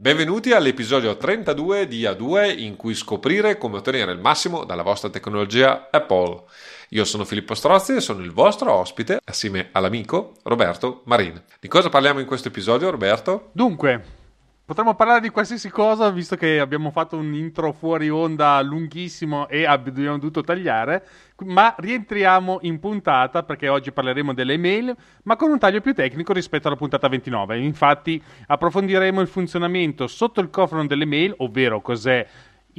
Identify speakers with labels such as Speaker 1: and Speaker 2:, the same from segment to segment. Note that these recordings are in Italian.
Speaker 1: Benvenuti all'episodio 32 di A2 in cui scoprire come ottenere il massimo dalla vostra tecnologia Apple. Io sono Filippo Strozzi e sono il vostro ospite assieme all'amico Roberto Marin. Di cosa parliamo in questo episodio Roberto?
Speaker 2: Dunque, Potremmo parlare di qualsiasi cosa, visto che abbiamo fatto un intro fuori onda lunghissimo e abbiamo dovuto tagliare, ma rientriamo in puntata perché oggi parleremo delle email, ma con un taglio più tecnico rispetto alla puntata 29. Infatti approfondiremo il funzionamento sotto il cofano delle mail, ovvero cos'è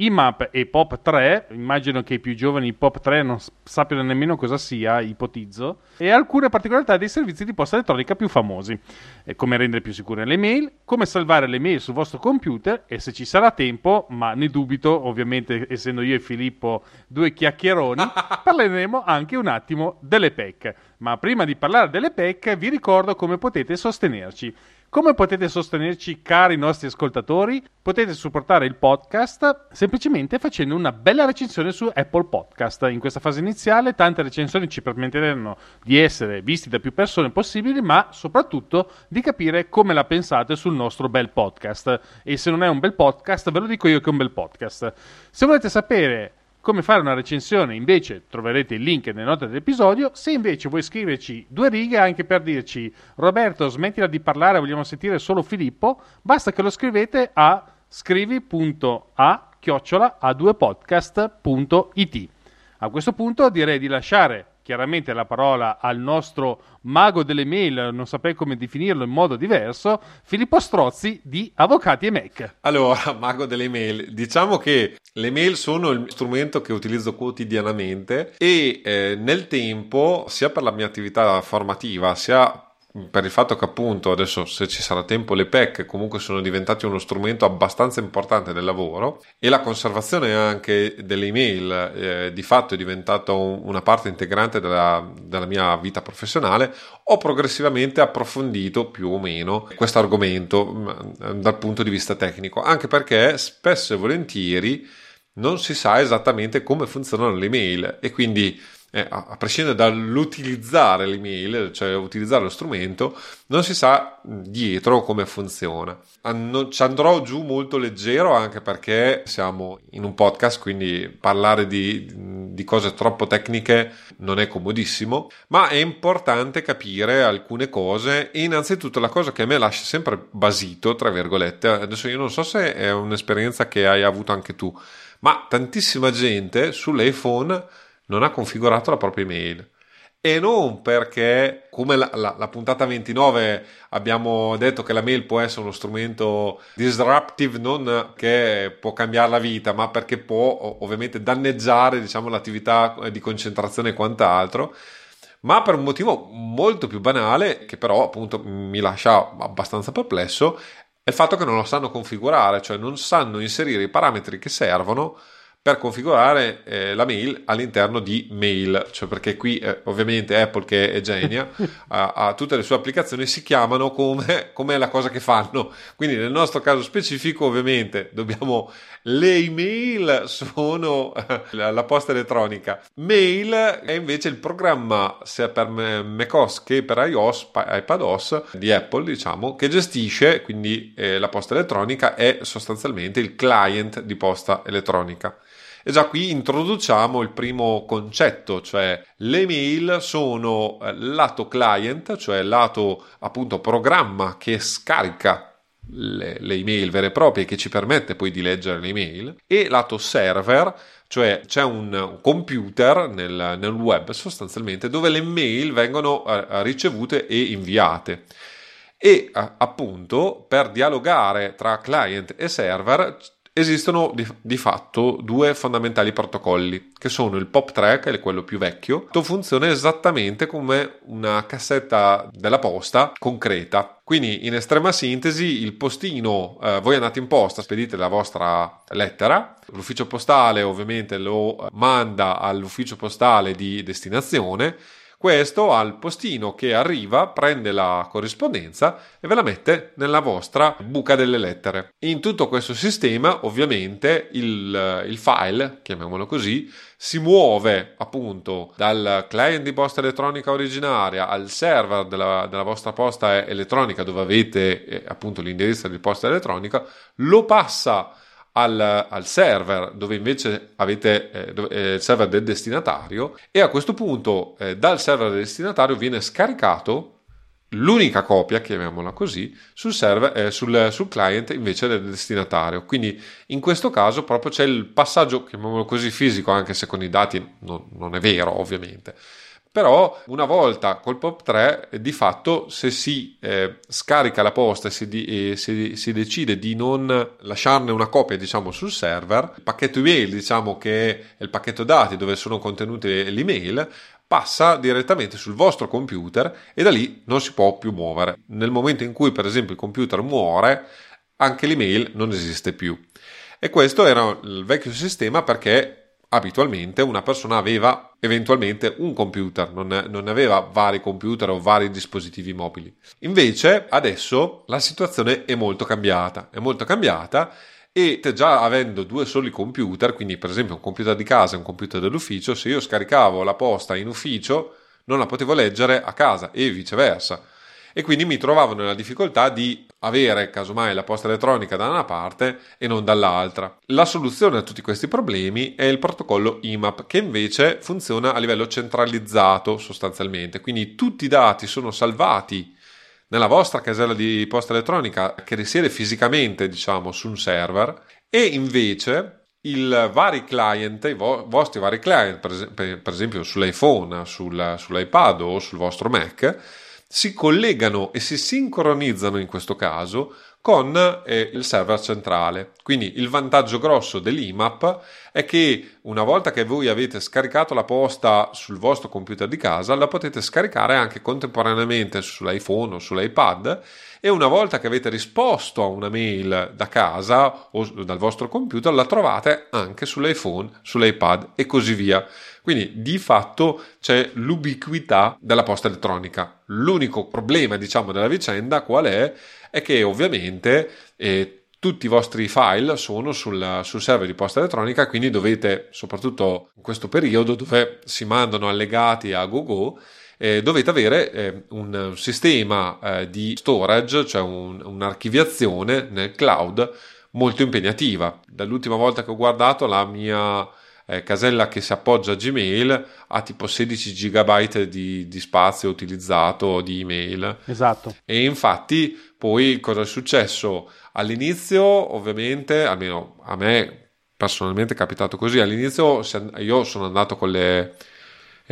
Speaker 2: IMAP e POP3, immagino che i più giovani POP3 non sappiano nemmeno cosa sia, ipotizzo, e alcune particolarità dei servizi di posta elettronica più famosi, e come rendere più sicure le mail, come salvare le mail sul vostro computer e se ci sarà tempo, ma ne dubito, ovviamente essendo io e Filippo due chiacchieroni, parleremo anche un attimo delle PEC. Ma prima di parlare delle PEC vi ricordo come potete sostenerci. Come potete sostenerci, cari nostri ascoltatori? Potete supportare il podcast semplicemente facendo una bella recensione su Apple Podcast. In questa fase iniziale tante recensioni ci permetteranno di essere visti da più persone possibili, ma soprattutto di capire come la pensate sul nostro bel podcast. E se non è un bel podcast, ve lo dico io che è un bel podcast. Se volete sapere come fare una recensione, invece troverete il link nelle note dell'episodio. Se invece vuoi scriverci due righe anche per dirci Roberto, smettila di parlare, vogliamo sentire solo Filippo, basta che lo scrivete a scrivi.a chiocciola a2podcast.it. A questo punto direi di lasciare chiaramente la parola al nostro mago delle mail, non saprei come definirlo in modo diverso, Filippo Strozzi di Avvocati e Mac.
Speaker 1: Allora, mago delle mail, diciamo che le mail sono il strumento che utilizzo quotidianamente e eh, nel tempo, sia per la mia attività formativa, sia per il fatto che appunto adesso se ci sarà tempo le PEC comunque sono diventati uno strumento abbastanza importante del lavoro e la conservazione anche delle email eh, di fatto è diventata un, una parte integrante della, della, mia vita professionale ho progressivamente approfondito più o meno questo argomento mm, dal punto di vista tecnico anche perché spesso e volentieri non si sa esattamente come funzionano le email e quindi eh, a prescindere dall'utilizzare l'email, cioè utilizzare lo strumento, non si sa dietro come funziona. Ci andrò giù molto leggero anche perché siamo in un podcast, quindi parlare di, di cose troppo tecniche non è comodissimo, ma è importante capire alcune cose e innanzitutto la cosa che a me lascia sempre basito, tra virgolette, adesso io non so se è un'esperienza che hai avuto anche tu, ma tantissima gente sull'iPhone non ha configurato la propria email. E non perché, come la, la, la, puntata 29 abbiamo detto che la mail può essere uno strumento disruptive, non che può cambiare la vita, ma perché può ovviamente danneggiare diciamo, l'attività di concentrazione e quant'altro, ma per un motivo molto più banale, che però appunto mi lascia abbastanza perplesso, è il fatto che non lo sanno configurare, cioè non sanno inserire i parametri che servono per configurare eh, la mail all'interno di mail, cioè perché qui eh, ovviamente Apple che è genia ha, ha, tutte le sue applicazioni si chiamano come, come, è la cosa che fanno, quindi nel nostro caso specifico ovviamente dobbiamo le email sono la posta elettronica, mail è invece il programma sia per macOS che per iOS, iPadOS di Apple diciamo che gestisce quindi eh, la posta elettronica è sostanzialmente il client di posta elettronica. E già qui introduciamo il primo concetto, cioè le mail sono eh, lato client, cioè lato appunto programma che scarica le, le, email vere e proprie che ci permette poi di leggere le email e lato server cioè c'è un computer nel, nel web sostanzialmente dove le mail vengono uh, ricevute e inviate. E appunto per dialogare tra client e server Esistono di, di, fatto due fondamentali protocolli, che sono il POP3, che è quello più vecchio, che funziona esattamente come una cassetta della posta concreta. Quindi, in estrema sintesi, il postino, eh, voi andate in posta, spedite la vostra lettera, l'ufficio postale ovviamente lo manda all'ufficio postale di destinazione, Questo al postino che arriva, prende la corrispondenza e ve la mette nella vostra buca delle lettere. In tutto questo sistema, ovviamente, il, il file, chiamiamolo così, si muove appunto dal client di posta elettronica originaria al server della, della vostra posta elettronica dove avete eh, appunto l'indirizzo di posta elettronica, lo passa al, al, server dove invece avete eh, eh, il server del destinatario e a questo punto eh, dal server del destinatario viene scaricato l'unica copia, chiamiamola così, sul, server, eh, sul, sul, client invece del destinatario. Quindi in questo caso proprio c'è il passaggio, chiamiamolo così, fisico, anche se con i dati non, non è vero ovviamente. Però una volta col POP3 di fatto se si eh, scarica la posta e si, di, e si, si, decide di non lasciarne una copia diciamo sul server, il pacchetto email diciamo che è il pacchetto dati dove sono contenute le email passa direttamente sul vostro computer e da lì non si può più muovere. Nel momento in cui per esempio il computer muore anche l'email non esiste più. E questo era il vecchio sistema perché abitualmente una persona aveva eventualmente un computer, non, non aveva vari computer o vari dispositivi mobili. Invece adesso la situazione è molto cambiata, è molto cambiata e già avendo due soli computer, quindi per esempio un computer di casa e un computer dell'ufficio, se io scaricavo la posta in ufficio non la potevo leggere a casa e viceversa e quindi mi trovavo nella difficoltà di avere casomai la posta elettronica da una parte e non dall'altra. La soluzione a tutti questi problemi è il protocollo IMAP che invece funziona a livello centralizzato sostanzialmente, quindi tutti i dati sono salvati nella vostra casella di posta elettronica che risiede fisicamente diciamo su un server e invece i vari client, i vo- vostri vari client, per, es- per esempio sull'iPhone, sul, sull'iPad o sul vostro Mac, si collegano e si sincronizzano in questo caso con eh, il server centrale. Quindi il vantaggio grosso dell'IMAP è che una volta che voi avete scaricato la posta sul vostro computer di casa, la potete scaricare anche contemporaneamente sull'iPhone o sull'iPad e una volta che avete risposto a una mail da casa o dal vostro computer, la trovate anche sull'iPhone, sull'iPad e così via. Quindi di fatto c'è l'ubiquità della posta elettronica. L'unico problema, diciamo, della vicenda qual è? È che ovviamente eh, tutti i vostri file sono sul, sul, server di posta elettronica, quindi dovete, soprattutto in questo periodo dove si mandano allegati a GoGo, eh, dovete avere eh, un sistema eh, di storage, cioè un, un'archiviazione nel cloud molto impegnativa. Dall'ultima volta che ho guardato la mia eh, casella che si appoggia a Gmail ha tipo 16 GB di, di, spazio utilizzato di email.
Speaker 2: Esatto.
Speaker 1: E infatti poi cosa è successo? All'inizio ovviamente, almeno a me personalmente è capitato così, all'inizio io sono andato con le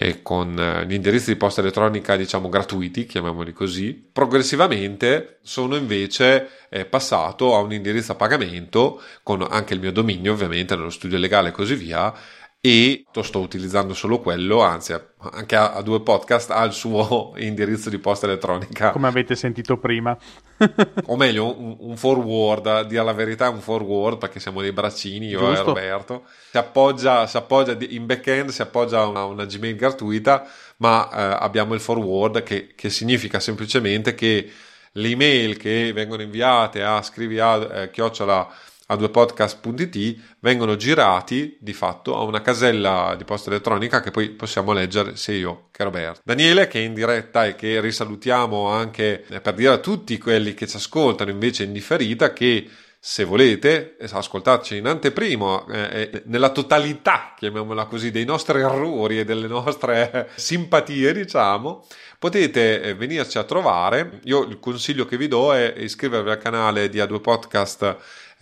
Speaker 1: eh, con gli indirizzi di posta elettronica diciamo gratuiti, chiamiamoli così, progressivamente sono invece eh, passato a un indirizzo a pagamento con anche il mio dominio ovviamente nello studio legale e così via e sto utilizzando solo quello, anzi anche a, a, due podcast ha il suo indirizzo di posta elettronica.
Speaker 2: Come avete sentito prima.
Speaker 1: o meglio, un, un, forward, a dire la verità un forward perché siamo dei braccini, io Giusto. e Roberto. Si appoggia, si appoggia in back-end, si appoggia a una, una Gmail gratuita, ma eh, abbiamo il forward che, che significa semplicemente che le email che vengono inviate a scrivi a eh, chiocciola a due podcast.it vengono girati di fatto a una casella di posta elettronica che poi possiamo leggere sia io che Roberto. Daniele che è in diretta e che risalutiamo anche eh, per dire a tutti quelli che ci ascoltano invece in differita che se volete ascoltarci in anteprima eh, eh, nella totalità, chiamiamola così, dei nostri errori e delle nostre simpatie, diciamo, potete eh, venirci a trovare. Io il consiglio che vi do è iscrivervi al canale di A2 Podcast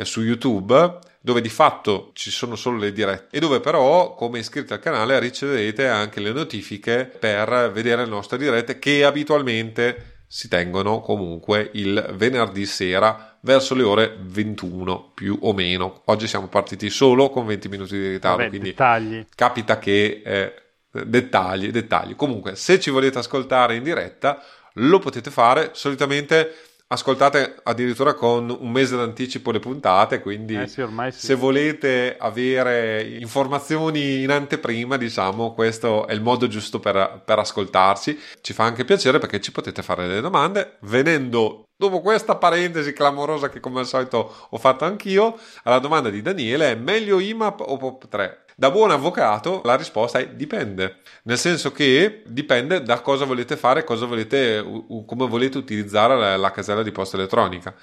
Speaker 1: su YouTube dove di fatto ci sono solo le dirette e dove però come iscritti al canale riceverete anche le notifiche per vedere le nostre dirette che abitualmente si tengono comunque il venerdì sera verso le ore 21 più o meno. Oggi siamo partiti solo con 20 minuti di ritardo,
Speaker 2: Vabbè,
Speaker 1: quindi
Speaker 2: dettagli.
Speaker 1: capita che eh, dettagli, dettagli. Comunque, se ci volete ascoltare in diretta, lo potete fare solitamente ascoltate addirittura con un mese d'anticipo le puntate, quindi
Speaker 2: eh sì, sì.
Speaker 1: se volete avere informazioni in anteprima, diciamo, questo è il modo giusto per, per ascoltarci. Ci fa anche piacere perché ci potete fare delle domande venendo Dopo questa parentesi clamorosa che come al solito ho fatto anch'io, alla domanda di Daniele è meglio IMAP o POP 3? Da buon avvocato la risposta è dipende, nel senso che dipende da cosa volete fare, cosa volete, come volete utilizzare la, la casella di posta elettronica.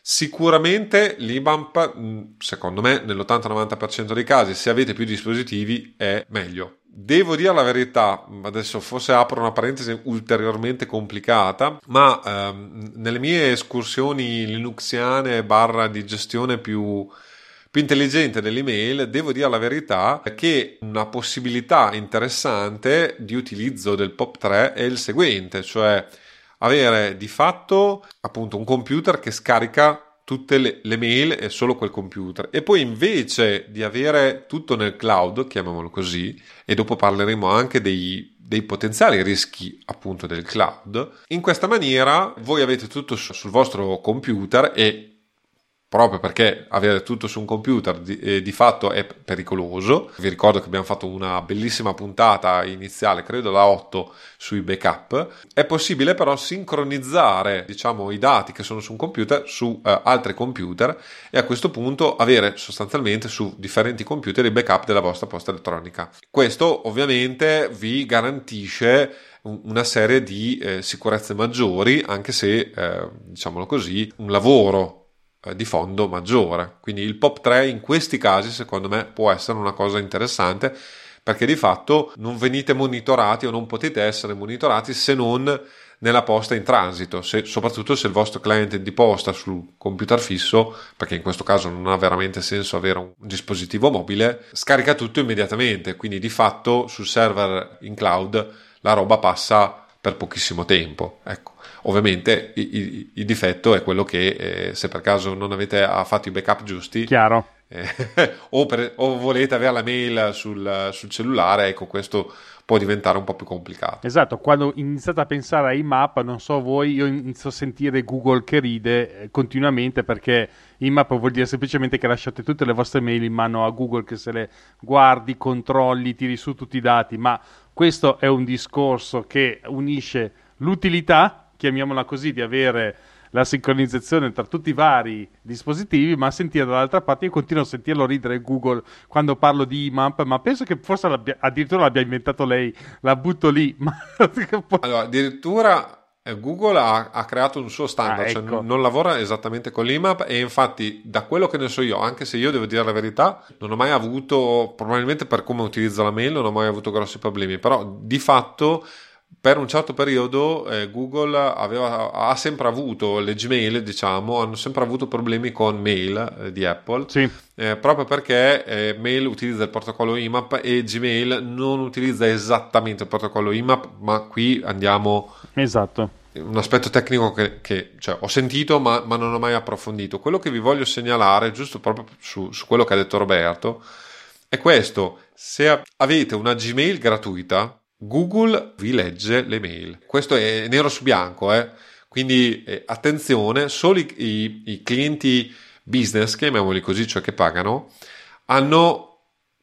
Speaker 1: Sicuramente l'IBAMP, secondo me, nell'80-90% dei casi, se avete più dispositivi, è meglio. Devo dire la verità, adesso forse apro una parentesi ulteriormente complicata, ma ehm, nelle mie escursioni linuxiane barra di gestione più, più intelligente dell'email, devo dire la verità che una possibilità interessante di utilizzo del POP3 è il seguente, cioè avere di fatto appunto un computer che scarica tutte le, le, mail e solo quel computer. E poi invece di avere tutto nel cloud, chiamiamolo così, e dopo parleremo anche dei, dei potenziali rischi appunto del cloud, in questa maniera voi avete tutto sul vostro computer e proprio perché avere tutto su un computer di, eh, di, fatto è pericoloso. Vi ricordo che abbiamo fatto una bellissima puntata iniziale, credo la 8, sui backup. È possibile però sincronizzare, diciamo, i dati che sono su un computer su eh, altri computer e a questo punto avere sostanzialmente su differenti computer i backup della vostra posta elettronica. Questo ovviamente vi garantisce una serie di eh, sicurezze maggiori, anche se, eh, diciamolo così, un lavoro di fondo maggiore. Quindi il POP 3 in questi casi secondo me può essere una cosa interessante perché di fatto non venite monitorati o non potete essere monitorati se non nella posta in transito, se, soprattutto se il vostro cliente di posta sul computer fisso, perché in questo caso non ha veramente senso avere un dispositivo mobile, scarica tutto immediatamente, quindi di fatto sul server in cloud la roba passa per pochissimo tempo. Ecco. Ovviamente il, il difetto è quello che eh, se per caso non avete fatto i backup giusti,
Speaker 2: Chiaro.
Speaker 1: Eh, o, per, o, volete avere la mail sul, sul cellulare, ecco questo può diventare un po' più complicato.
Speaker 2: Esatto, quando iniziate a pensare ai map, non so voi, io inizio a sentire Google che ride eh, continuamente perché IMAP vuol dire semplicemente che lasciate tutte le vostre mail in mano a Google che se le guardi, controlli, tiri su tutti i dati, ma questo è un discorso che unisce l'utilità chiamiamola così, di avere la sincronizzazione tra tutti i vari dispositivi, ma sentire dall'altra parte, io continuo a sentirlo ridere Google quando parlo di IMAP, ma penso che forse l'abbia, addirittura l'abbia inventato lei, la butto lì. Ma...
Speaker 1: allora, addirittura eh, Google ha, ha, creato un suo standard, ah, cioè ecco. cioè non lavora esattamente con l'IMAP e infatti da quello che ne so io, anche se io devo dire la verità, non ho mai avuto, probabilmente per come utilizzo la mail, non ho mai avuto grossi problemi, però di fatto per un certo periodo eh, Google aveva, ha sempre avuto le Gmail, diciamo, hanno sempre avuto problemi con mail eh, di Apple,
Speaker 2: sì.
Speaker 1: eh, proprio perché eh, mail utilizza il protocollo IMAP e Gmail non utilizza esattamente il protocollo IMAP, ma qui andiamo...
Speaker 2: Esatto.
Speaker 1: Un aspetto tecnico che, che cioè, ho sentito ma, ma, non ho mai approfondito. Quello che vi voglio segnalare, giusto proprio su, su quello che ha detto Roberto, è questo. Se avete una Gmail gratuita, Google vi legge le mail. Questo è nero su bianco, eh? quindi eh, attenzione, solo i, i, i, clienti business, chiamiamoli così, cioè che pagano, hanno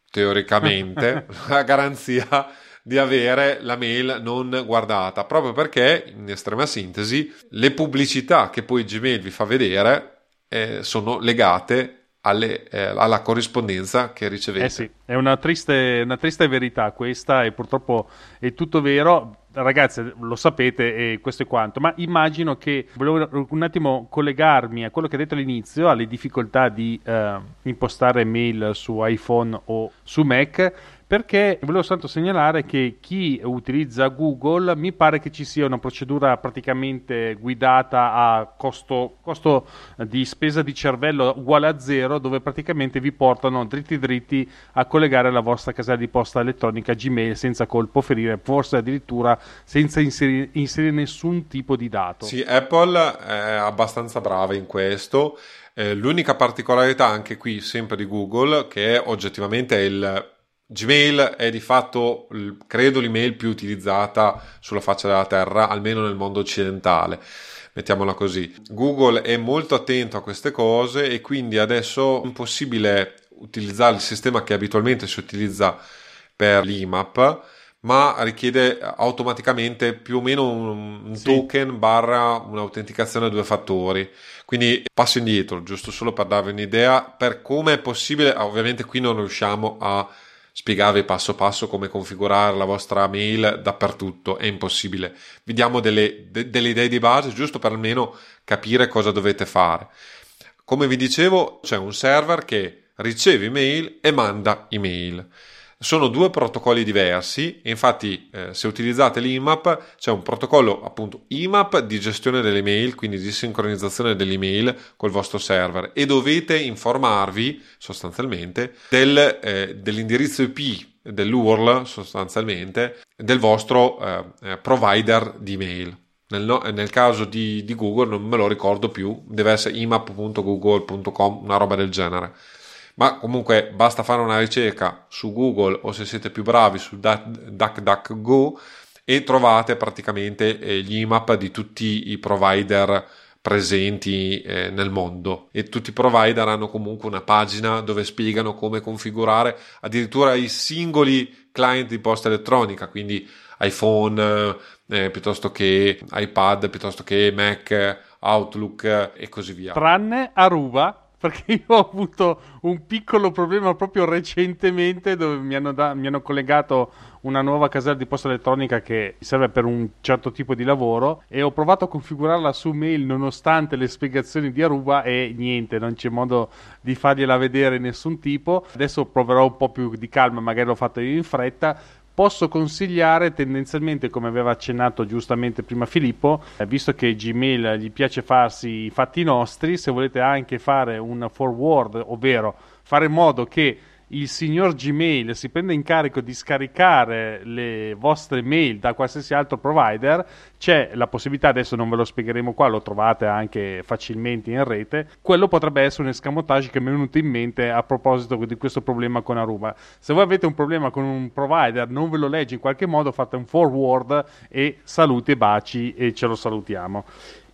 Speaker 1: teoricamente la garanzia di avere la mail non guardata, proprio perché, in estrema sintesi, le pubblicità che poi Gmail vi fa vedere eh, sono legate alle, eh, alla corrispondenza che ricevete.
Speaker 2: Eh sì, è una triste, una triste verità questa e purtroppo è tutto vero. Ragazzi, lo sapete e questo è quanto, ma immagino che volevo un attimo collegarmi a quello che hai detto all'inizio, alle difficoltà di eh, impostare mail su iPhone o su Mac perché volevo soltanto segnalare che chi utilizza Google mi pare che ci sia una procedura praticamente guidata a costo, costo di spesa di cervello uguale a zero dove praticamente vi portano dritti dritti a collegare la vostra casella di posta elettronica Gmail senza colpo ferire, forse addirittura senza inserire, inserire nessun tipo di dato.
Speaker 1: Sì, Apple è abbastanza brava in questo. Eh, l'unica particolarità anche qui, sempre di Google, che oggettivamente è il Gmail è di fatto, credo, l'email più utilizzata sulla faccia della Terra, almeno nel mondo occidentale. mettiamola così. Google è molto attento a queste cose e quindi adesso è impossibile utilizzare il sistema che abitualmente si utilizza per l'IMAP ma richiede automaticamente più o meno un, un sì. token barra un'autenticazione a due fattori. Quindi passo indietro, giusto solo per darvi un'idea per come è possibile. Ovviamente qui non riusciamo a spiegarvi passo passo come configurare la vostra mail dappertutto, è impossibile. Vi diamo delle, de, delle idee di base giusto per almeno capire cosa dovete fare. Come vi dicevo, c'è un server che riceve email e manda email. Sono due protocolli diversi, infatti eh, se utilizzate l'IMAP c'è un protocollo appunto IMAP di gestione delle mail, quindi di sincronizzazione delle email col vostro server e dovete informarvi sostanzialmente del, eh, dell'indirizzo IP dell'URL sostanzialmente del vostro eh, eh provider di mail. Nel, no, nel caso di, di, Google non me lo ricordo più, deve essere imap.google.com, una roba del genere ma comunque basta fare una ricerca su Google o se siete più bravi su DuckDuckGo e trovate praticamente eh, gli IMAP di tutti i provider presenti eh, nel mondo. E tutti i provider hanno comunque una pagina dove spiegano come configurare addirittura i singoli client di posta elettronica quindi iPhone eh, piuttosto che iPad piuttosto che Mac Outlook e così via.
Speaker 2: Tranne Aruba perché io ho avuto un piccolo problema proprio recentemente dove mi hanno, da, mi hanno, collegato una nuova casella di posta elettronica che serve per un certo tipo di lavoro e ho provato a configurarla su mail nonostante le spiegazioni di Aruba e niente, non c'è modo di fargliela vedere nessun tipo. Adesso proverò un po' più di calma, magari l'ho fatto io in fretta posso consigliare tendenzialmente, come aveva accennato giustamente prima Filippo, eh, visto che Gmail gli piace farsi i fatti nostri, se volete anche fare un forward, ovvero fare in modo che il signor Gmail si prende in carico di scaricare le vostre mail da qualsiasi altro provider, c'è la possibilità, adesso non ve lo spiegheremo qua, lo trovate anche facilmente in rete, quello potrebbe essere un escamotage che mi è venuto in mente a proposito di questo problema con Aruba. Se voi avete un problema con un provider, non ve lo legge in qualche modo, fate un forward e saluti e baci e ce lo salutiamo.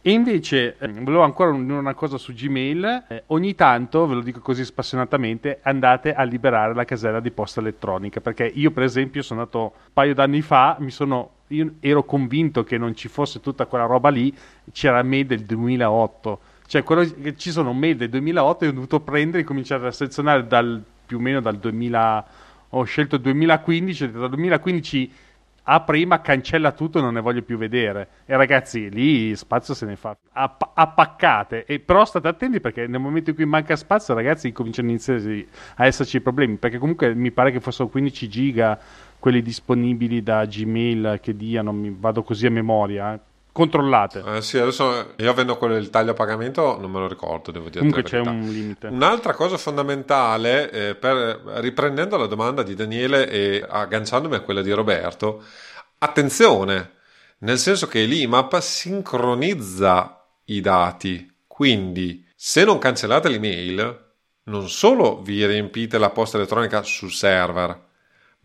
Speaker 2: E invece, eh, volevo ancora dire una cosa su Gmail, eh, ogni tanto, ve lo dico così spassionatamente, andate a liberare la casella di posta elettronica, perché io per esempio sono andato un paio d'anni fa, mi sono, io ero convinto che non ci fosse tutta quella roba lì, c'era mail del 2008, cioè quello, ci sono mail del 2008 e ho dovuto prendere e cominciare a selezionare dal, più o meno dal 2000, ho scelto il 2015, dal 2015 a prima cancella tutto e non ne voglio più vedere. E ragazzi, lì spazio se ne fa a, a paccate. E però state attenti perché nel momento in cui manca spazio, ragazzi, cominciano a esserci problemi. Perché comunque mi pare che fossero 15 giga quelli disponibili da Gmail che diano, mi vado così a memoria. Eh controllate.
Speaker 1: Eh sì, adesso io avendo quello del taglio a pagamento non me lo ricordo, devo dire.
Speaker 2: Comunque c'è un limite.
Speaker 1: Un'altra cosa fondamentale, eh, per, riprendendo la domanda di Daniele e agganciandomi a quella di Roberto, attenzione, nel senso che l'IMAP sincronizza i dati, quindi se non cancellate l'email, non solo vi riempite la posta elettronica sul server,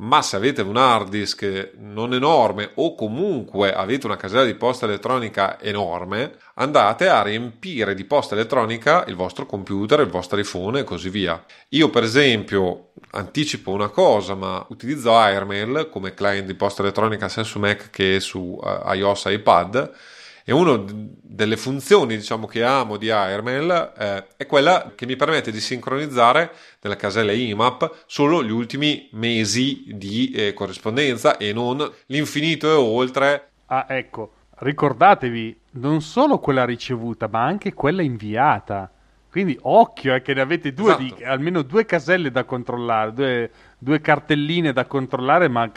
Speaker 1: ma se avete un hard disk non enorme o comunque avete una casella di posta elettronica enorme, andate a riempire di posta elettronica il vostro computer, il vostro iPhone e così via. Io per esempio anticipo una cosa, ma utilizzo Airmail come client di posta elettronica sia su Mac che su uh, iOS iPad e una delle funzioni diciamo, che amo di Airmail eh, è quella che mi permette di sincronizzare nella casella IMAP solo gli ultimi mesi di eh, corrispondenza e non l'infinito e oltre.
Speaker 2: Ah, ecco, ricordatevi non solo quella ricevuta, ma anche quella inviata. Quindi occhio eh, che ne avete due esatto. di, almeno due caselle da controllare, due, due cartelline da controllare, ma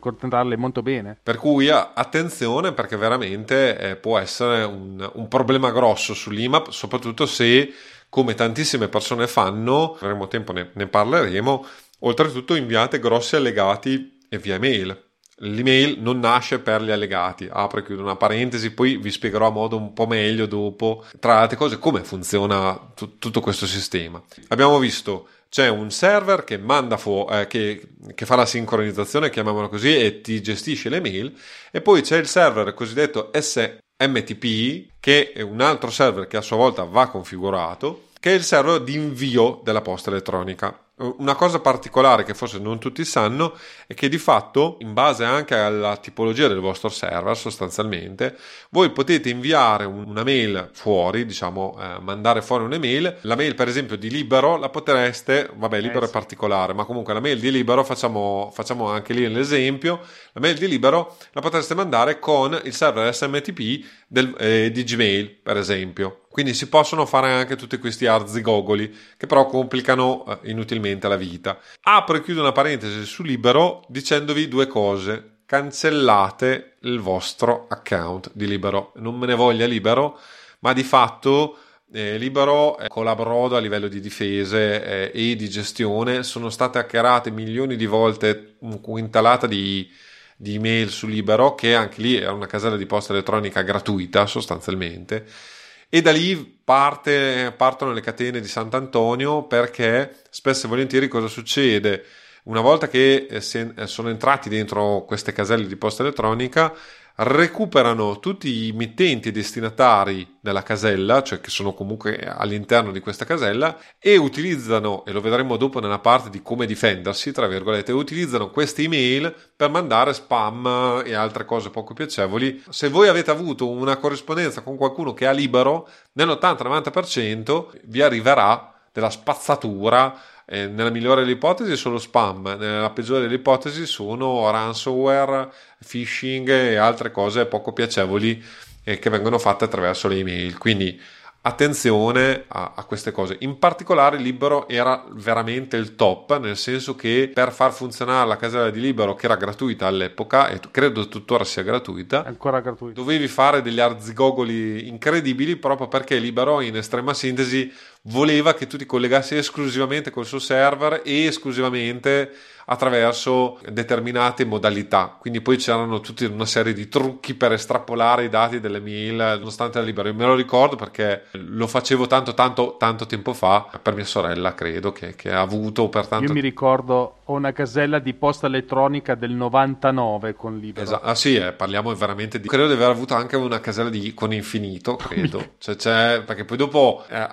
Speaker 2: controllarle molto bene.
Speaker 1: Per cui attenzione perché veramente eh, può essere un, un, problema grosso sull'IMAP, soprattutto se, come tantissime persone fanno, avremo tempo, ne, ne parleremo, oltretutto inviate grossi allegati via mail L'email non nasce per gli allegati, apro e chiudo una parentesi, poi vi spiegherò a modo un po' meglio dopo, tra le altre cose, come funziona t- tutto questo sistema. Abbiamo visto c'è un server che, fu- eh, che, che, fa la sincronizzazione, chiamiamolo così, e ti gestisce le mail, e poi c'è il server cosiddetto S- MTP, che è un altro server che a sua volta va configurato, che è il server di invio della posta elettronica. Una cosa particolare che forse non tutti sanno è che di fatto, in base anche alla tipologia del vostro server, sostanzialmente, voi potete inviare una mail fuori, diciamo, eh, mandare fuori un'email. La mail, per esempio, di Libero la potreste, vabbè, Libero eh, è particolare, ma comunque la mail di Libero, facciamo, facciamo anche lì l'esempio, la mail di Libero la potreste mandare con il server SMTP del, eh, di Gmail, per esempio. Quindi si possono fare anche tutti questi arzigogoli che però complicano eh, inutilmente la vita. Apro e chiudo una parentesi su Libero dicendovi due cose. Cancellate il vostro account di Libero. Non me ne voglia Libero, ma di fatto eh, Libero eh, collaborò a livello di difese eh, e di gestione. Sono state hackerate milioni di volte, un quintalata di, di email su Libero, che anche lì è una casella di posta elettronica gratuita sostanzialmente e da lì parte, partono le catene di Sant'Antonio perché spesso e volentieri cosa succede? Una volta che eh, eh, sono entrati dentro queste caselle di posta elettronica, recuperano tutti i mittenti e destinatari della casella, cioè che sono comunque all'interno di questa casella, e utilizzano, e lo vedremo dopo nella parte di come difendersi, tra virgolette, utilizzano queste email per mandare spam e altre cose poco piacevoli. Se voi avete avuto una corrispondenza con qualcuno che ha libero, nell'80-90% vi arriverà della spazzatura eh, nella migliore delle ipotesi sono spam, nella peggiore delle ipotesi sono ransomware, phishing e altre cose poco piacevoli eh, che vengono fatte attraverso le email. Quindi attenzione a, a, queste cose. In particolare Libero era veramente il top, nel senso che per far funzionare la casella di Libero, che era gratuita all'epoca e credo tuttora sia gratuita,
Speaker 2: ancora gratuita,
Speaker 1: dovevi fare degli arzigogoli incredibili proprio perché Libero in estrema sintesi voleva che tu ti collegassi esclusivamente col suo server e esclusivamente attraverso determinate modalità. Quindi poi c'erano tutta una serie di trucchi per estrapolare i dati delle mail nonostante la libera. Io me lo ricordo perché lo facevo tanto tanto tanto tempo fa per mia sorella, credo che, che ha avuto per tanto
Speaker 2: Io mi ricordo una casella di posta elettronica del 99 con Libero.
Speaker 1: Esatto. Ah sì, eh, parliamo veramente di... Credo di aver avuto anche una casella di... con infinito, credo. cioè, c'è... Perché poi dopo, eh,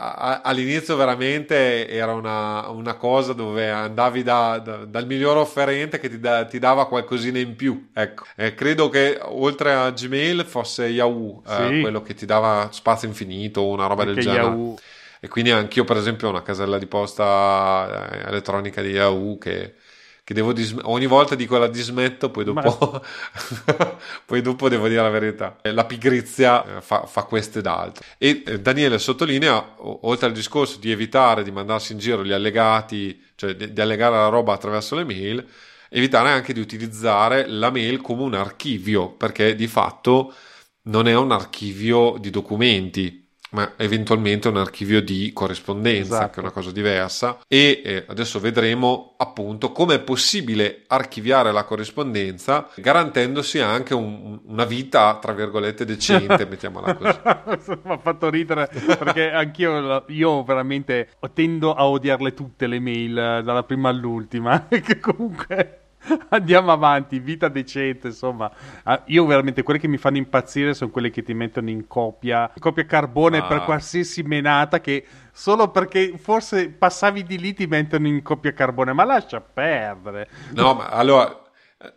Speaker 1: all'inizio veramente era una, una cosa dove andavi da, da, dal miglior offerente che ti, da, ti, dava qualcosina in più. Ecco. Eh, credo che oltre a Gmail fosse Yahoo, eh, sì. quello che ti dava spazio infinito o una roba Perché del genere. Yahoo... E quindi anch'io, per esempio, ho una casella di posta eh, elettronica di Yahoo che che devo dis- ogni volta dico la dismetto, poi dopo, Ma... poi dopo devo dire la verità. La pigrizia eh, fa, fa questo ed altro. E eh, Daniele sottolinea, oltre al discorso di evitare di mandarsi in giro gli allegati, cioè di, di allegare la roba attraverso le mail, evitare anche di utilizzare la mail come un archivio, perché di fatto non è un archivio di documenti, ma eventualmente un archivio di corrispondenza, esatto. che è una cosa diversa. E eh, adesso vedremo appunto come è possibile archiviare la corrispondenza garantendosi anche un, una vita, tra virgolette, decente, mettiamola così.
Speaker 2: Mi ha fatto ridere perché anch'io io veramente tendo a odiarle tutte le mail dalla prima all'ultima, che comunque Andiamo avanti, vita decente, insomma. Ah, io veramente quelle che mi fanno impazzire sono quelle che ti mettono in copia, in copia carbone ah. per qualsiasi menata che solo perché forse passavi di lì ti mettono in copia carbone, ma lascia perdere.
Speaker 1: No, ma allora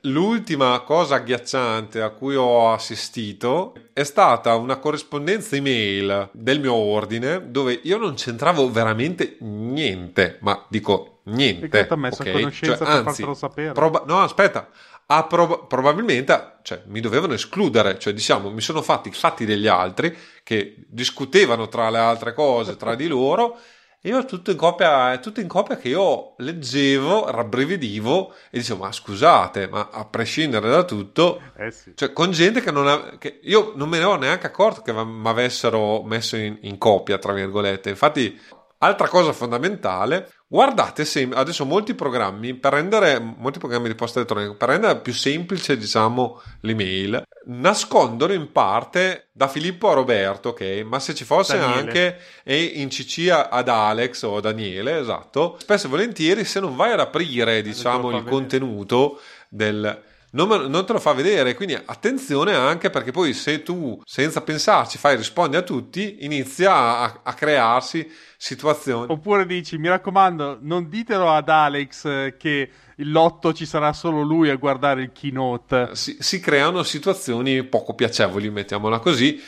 Speaker 1: L'ultima cosa agghiacciante a cui ho assistito è stata una corrispondenza email del mio ordine dove io non c'entravo veramente niente, ma dico niente.
Speaker 2: Ti ha messo okay? a conoscenza cioè, per anzi, fartelo sapere?
Speaker 1: Proba- no, aspetta. Ah, prob- probabilmente cioè, mi dovevano escludere, cioè diciamo mi sono fatti i fatti degli altri che discutevano tra le altre cose tra di loro io tutto in copia, tutto in copia che io leggevo, rabbrividivo e dicevo, ma scusate, ma a prescindere da tutto, eh sì. cioè con gente che non ha, che io non me ne ero neanche accorto che mi avessero messo in, in copia, tra virgolette. Infatti, altra cosa fondamentale, Guardate se adesso molti programmi per rendere molti programmi di posta elettronica per rendere più semplice, diciamo, l'email, nascondono in parte da Filippo a Roberto, ok? Ma se ci fosse Daniele. anche e in CC ad Alex o Daniele, esatto, spesso e volentieri se non vai ad aprire, diciamo, il contenuto del non, non, te lo fa vedere. Quindi attenzione anche perché poi se tu senza pensarci fai rispondi a tutti, inizia a, a crearsi situazioni.
Speaker 2: Oppure dici, mi raccomando, non ditelo ad Alex eh, che il lotto ci sarà solo lui a guardare il keynote.
Speaker 1: Si, si creano situazioni poco piacevoli, mettiamola così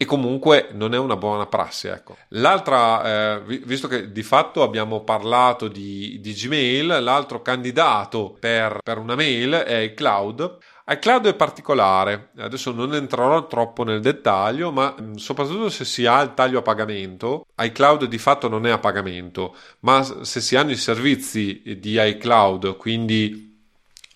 Speaker 1: e comunque non è una buona prassi. Ecco. L'altra, eh, visto che di fatto abbiamo parlato di, di Gmail, l'altro candidato per, per, una mail è iCloud. iCloud è particolare, adesso non entrerò troppo nel dettaglio, ma mm, soprattutto se si ha il taglio a pagamento, iCloud di fatto non è a pagamento, ma se si hanno i servizi di iCloud, quindi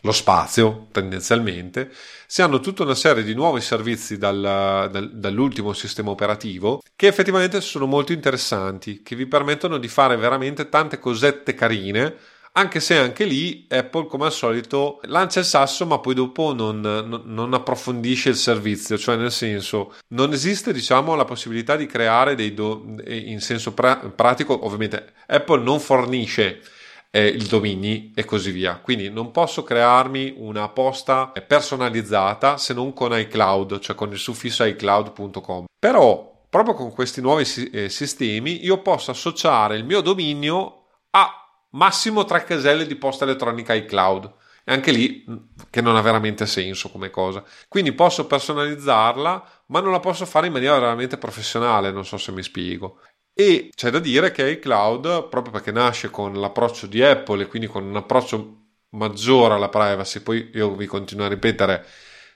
Speaker 1: lo spazio tendenzialmente, si hanno tutta una serie di nuovi servizi dal, dal, dall'ultimo sistema operativo che effettivamente sono molto interessanti, che vi permettono di fare veramente tante cosette carine anche se anche lì Apple come al solito lancia il sasso ma poi dopo non, non, non, approfondisce il servizio. Cioè nel senso non esiste diciamo la possibilità di creare dei do, in senso pra- pratico ovviamente Apple non fornisce eh, il domini e così via. Quindi non posso crearmi una posta personalizzata se non con iCloud, cioè con il suffisso iCloud.com. Però proprio con questi nuovi eh, sistemi io posso associare il mio dominio a massimo tre caselle di posta elettronica iCloud. E anche lì mm, che non ha veramente senso come cosa. Quindi posso personalizzarla, ma non la posso fare in maniera veramente professionale, non so se mi spiego. E c'è da dire che iCloud, proprio perché nasce con l'approccio di Apple e quindi con un approccio maggiore alla privacy, poi io vi continuo a ripetere,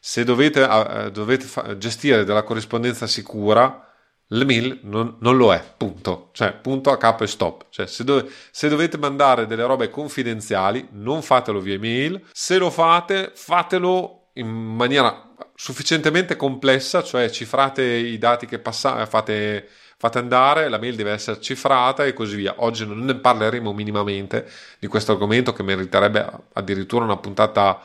Speaker 1: se dovete, uh, dovete fa- gestire della corrispondenza sicura, l'email non, non, lo è, punto. Cioè, punto a capo e stop. Cioè, se, do- se, dovete mandare delle robe confidenziali, non fatelo via email. Se lo fate, fatelo in maniera sufficientemente complessa, cioè cifrate i dati che passate, fate fate andare, la mail deve essere cifrata e così via. Oggi non ne parleremo minimamente di questo argomento che meriterebbe addirittura una puntata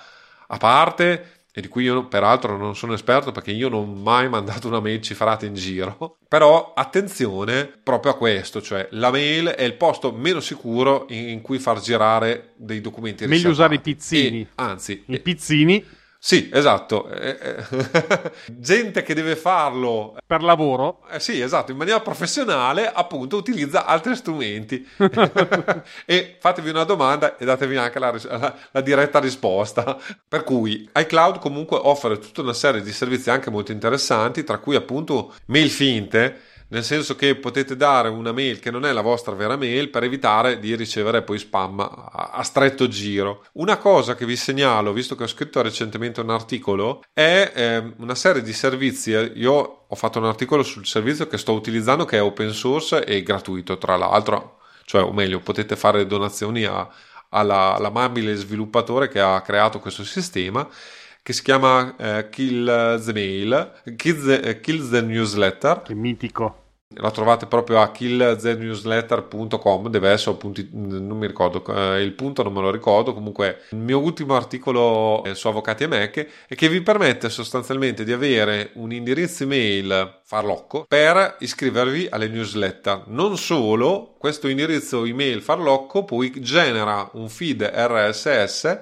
Speaker 1: a parte e di cui io peraltro non sono esperto perché io non ho mai mandato una mail cifrata in giro. Però attenzione proprio a questo, cioè la mail è il posto meno sicuro in cui far girare dei documenti
Speaker 2: Meglio usare i pizzini.
Speaker 1: E, anzi,
Speaker 2: i pizzini
Speaker 1: sì, esatto. Eh, eh, gente che deve farlo
Speaker 2: per lavoro.
Speaker 1: Eh, sì, esatto, in maniera professionale, appunto, utilizza altri strumenti. e fatevi una domanda e datevi anche la, la, la, diretta risposta. Per cui iCloud comunque offre tutta una serie di servizi anche molto interessanti, tra cui appunto mail finte nel senso che potete dare una mail che non è la vostra vera mail per evitare di ricevere poi spam a, stretto giro. Una cosa che vi segnalo, visto che ho scritto recentemente un articolo, è eh, una serie di servizi. Io ho fatto un articolo sul servizio che sto utilizzando che è open source e gratuito, tra l'altro, cioè, o meglio, potete fare donazioni a, alla, all'amabile sviluppatore che ha creato questo sistema che si chiama eh, Kill the Mail, Kill the, Kill the Newsletter.
Speaker 2: Che mitico
Speaker 1: la trovate proprio a killznewsletter.com deve essere punti, non mi ricordo eh, il punto non me lo ricordo comunque il mio ultimo articolo su avvocati e Mac è che vi permette sostanzialmente di avere un indirizzo email farlocco per iscrivervi alle newsletter. Non solo questo indirizzo email farlocco poi genera un feed RSS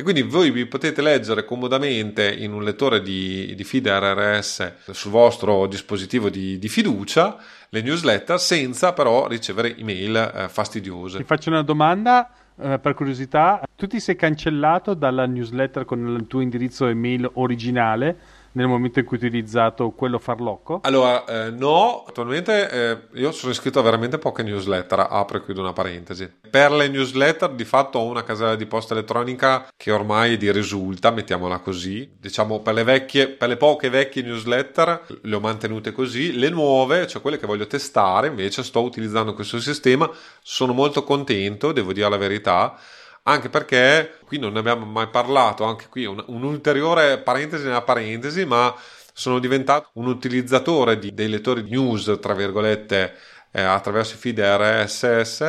Speaker 1: e quindi voi vi potete leggere comodamente in un lettore di, di feed RRS sul vostro dispositivo di, di, fiducia le newsletter senza però ricevere email eh, fastidiose.
Speaker 2: Ti faccio una domanda eh, per curiosità. Tu ti sei cancellato dalla newsletter con il tuo indirizzo email originale? Nel momento in cui hai utilizzato quello farlocco?
Speaker 1: Allora, eh, no, attualmente eh, io sono iscritto a veramente poche newsletter, apro e chiudo una parentesi. Per le newsletter di fatto ho una casella di posta elettronica che ormai di risulta, mettiamola così. Diciamo per le vecchie, per le poche vecchie newsletter le ho mantenute così, le nuove, cioè quelle che voglio testare, invece sto utilizzando questo sistema, sono molto contento, devo dire la verità anche perché qui non ne abbiamo mai parlato, anche qui un, un'ulteriore parentesi nella parentesi, ma sono diventato un utilizzatore di, dei lettori news, tra virgolette, eh, attraverso i feed RSS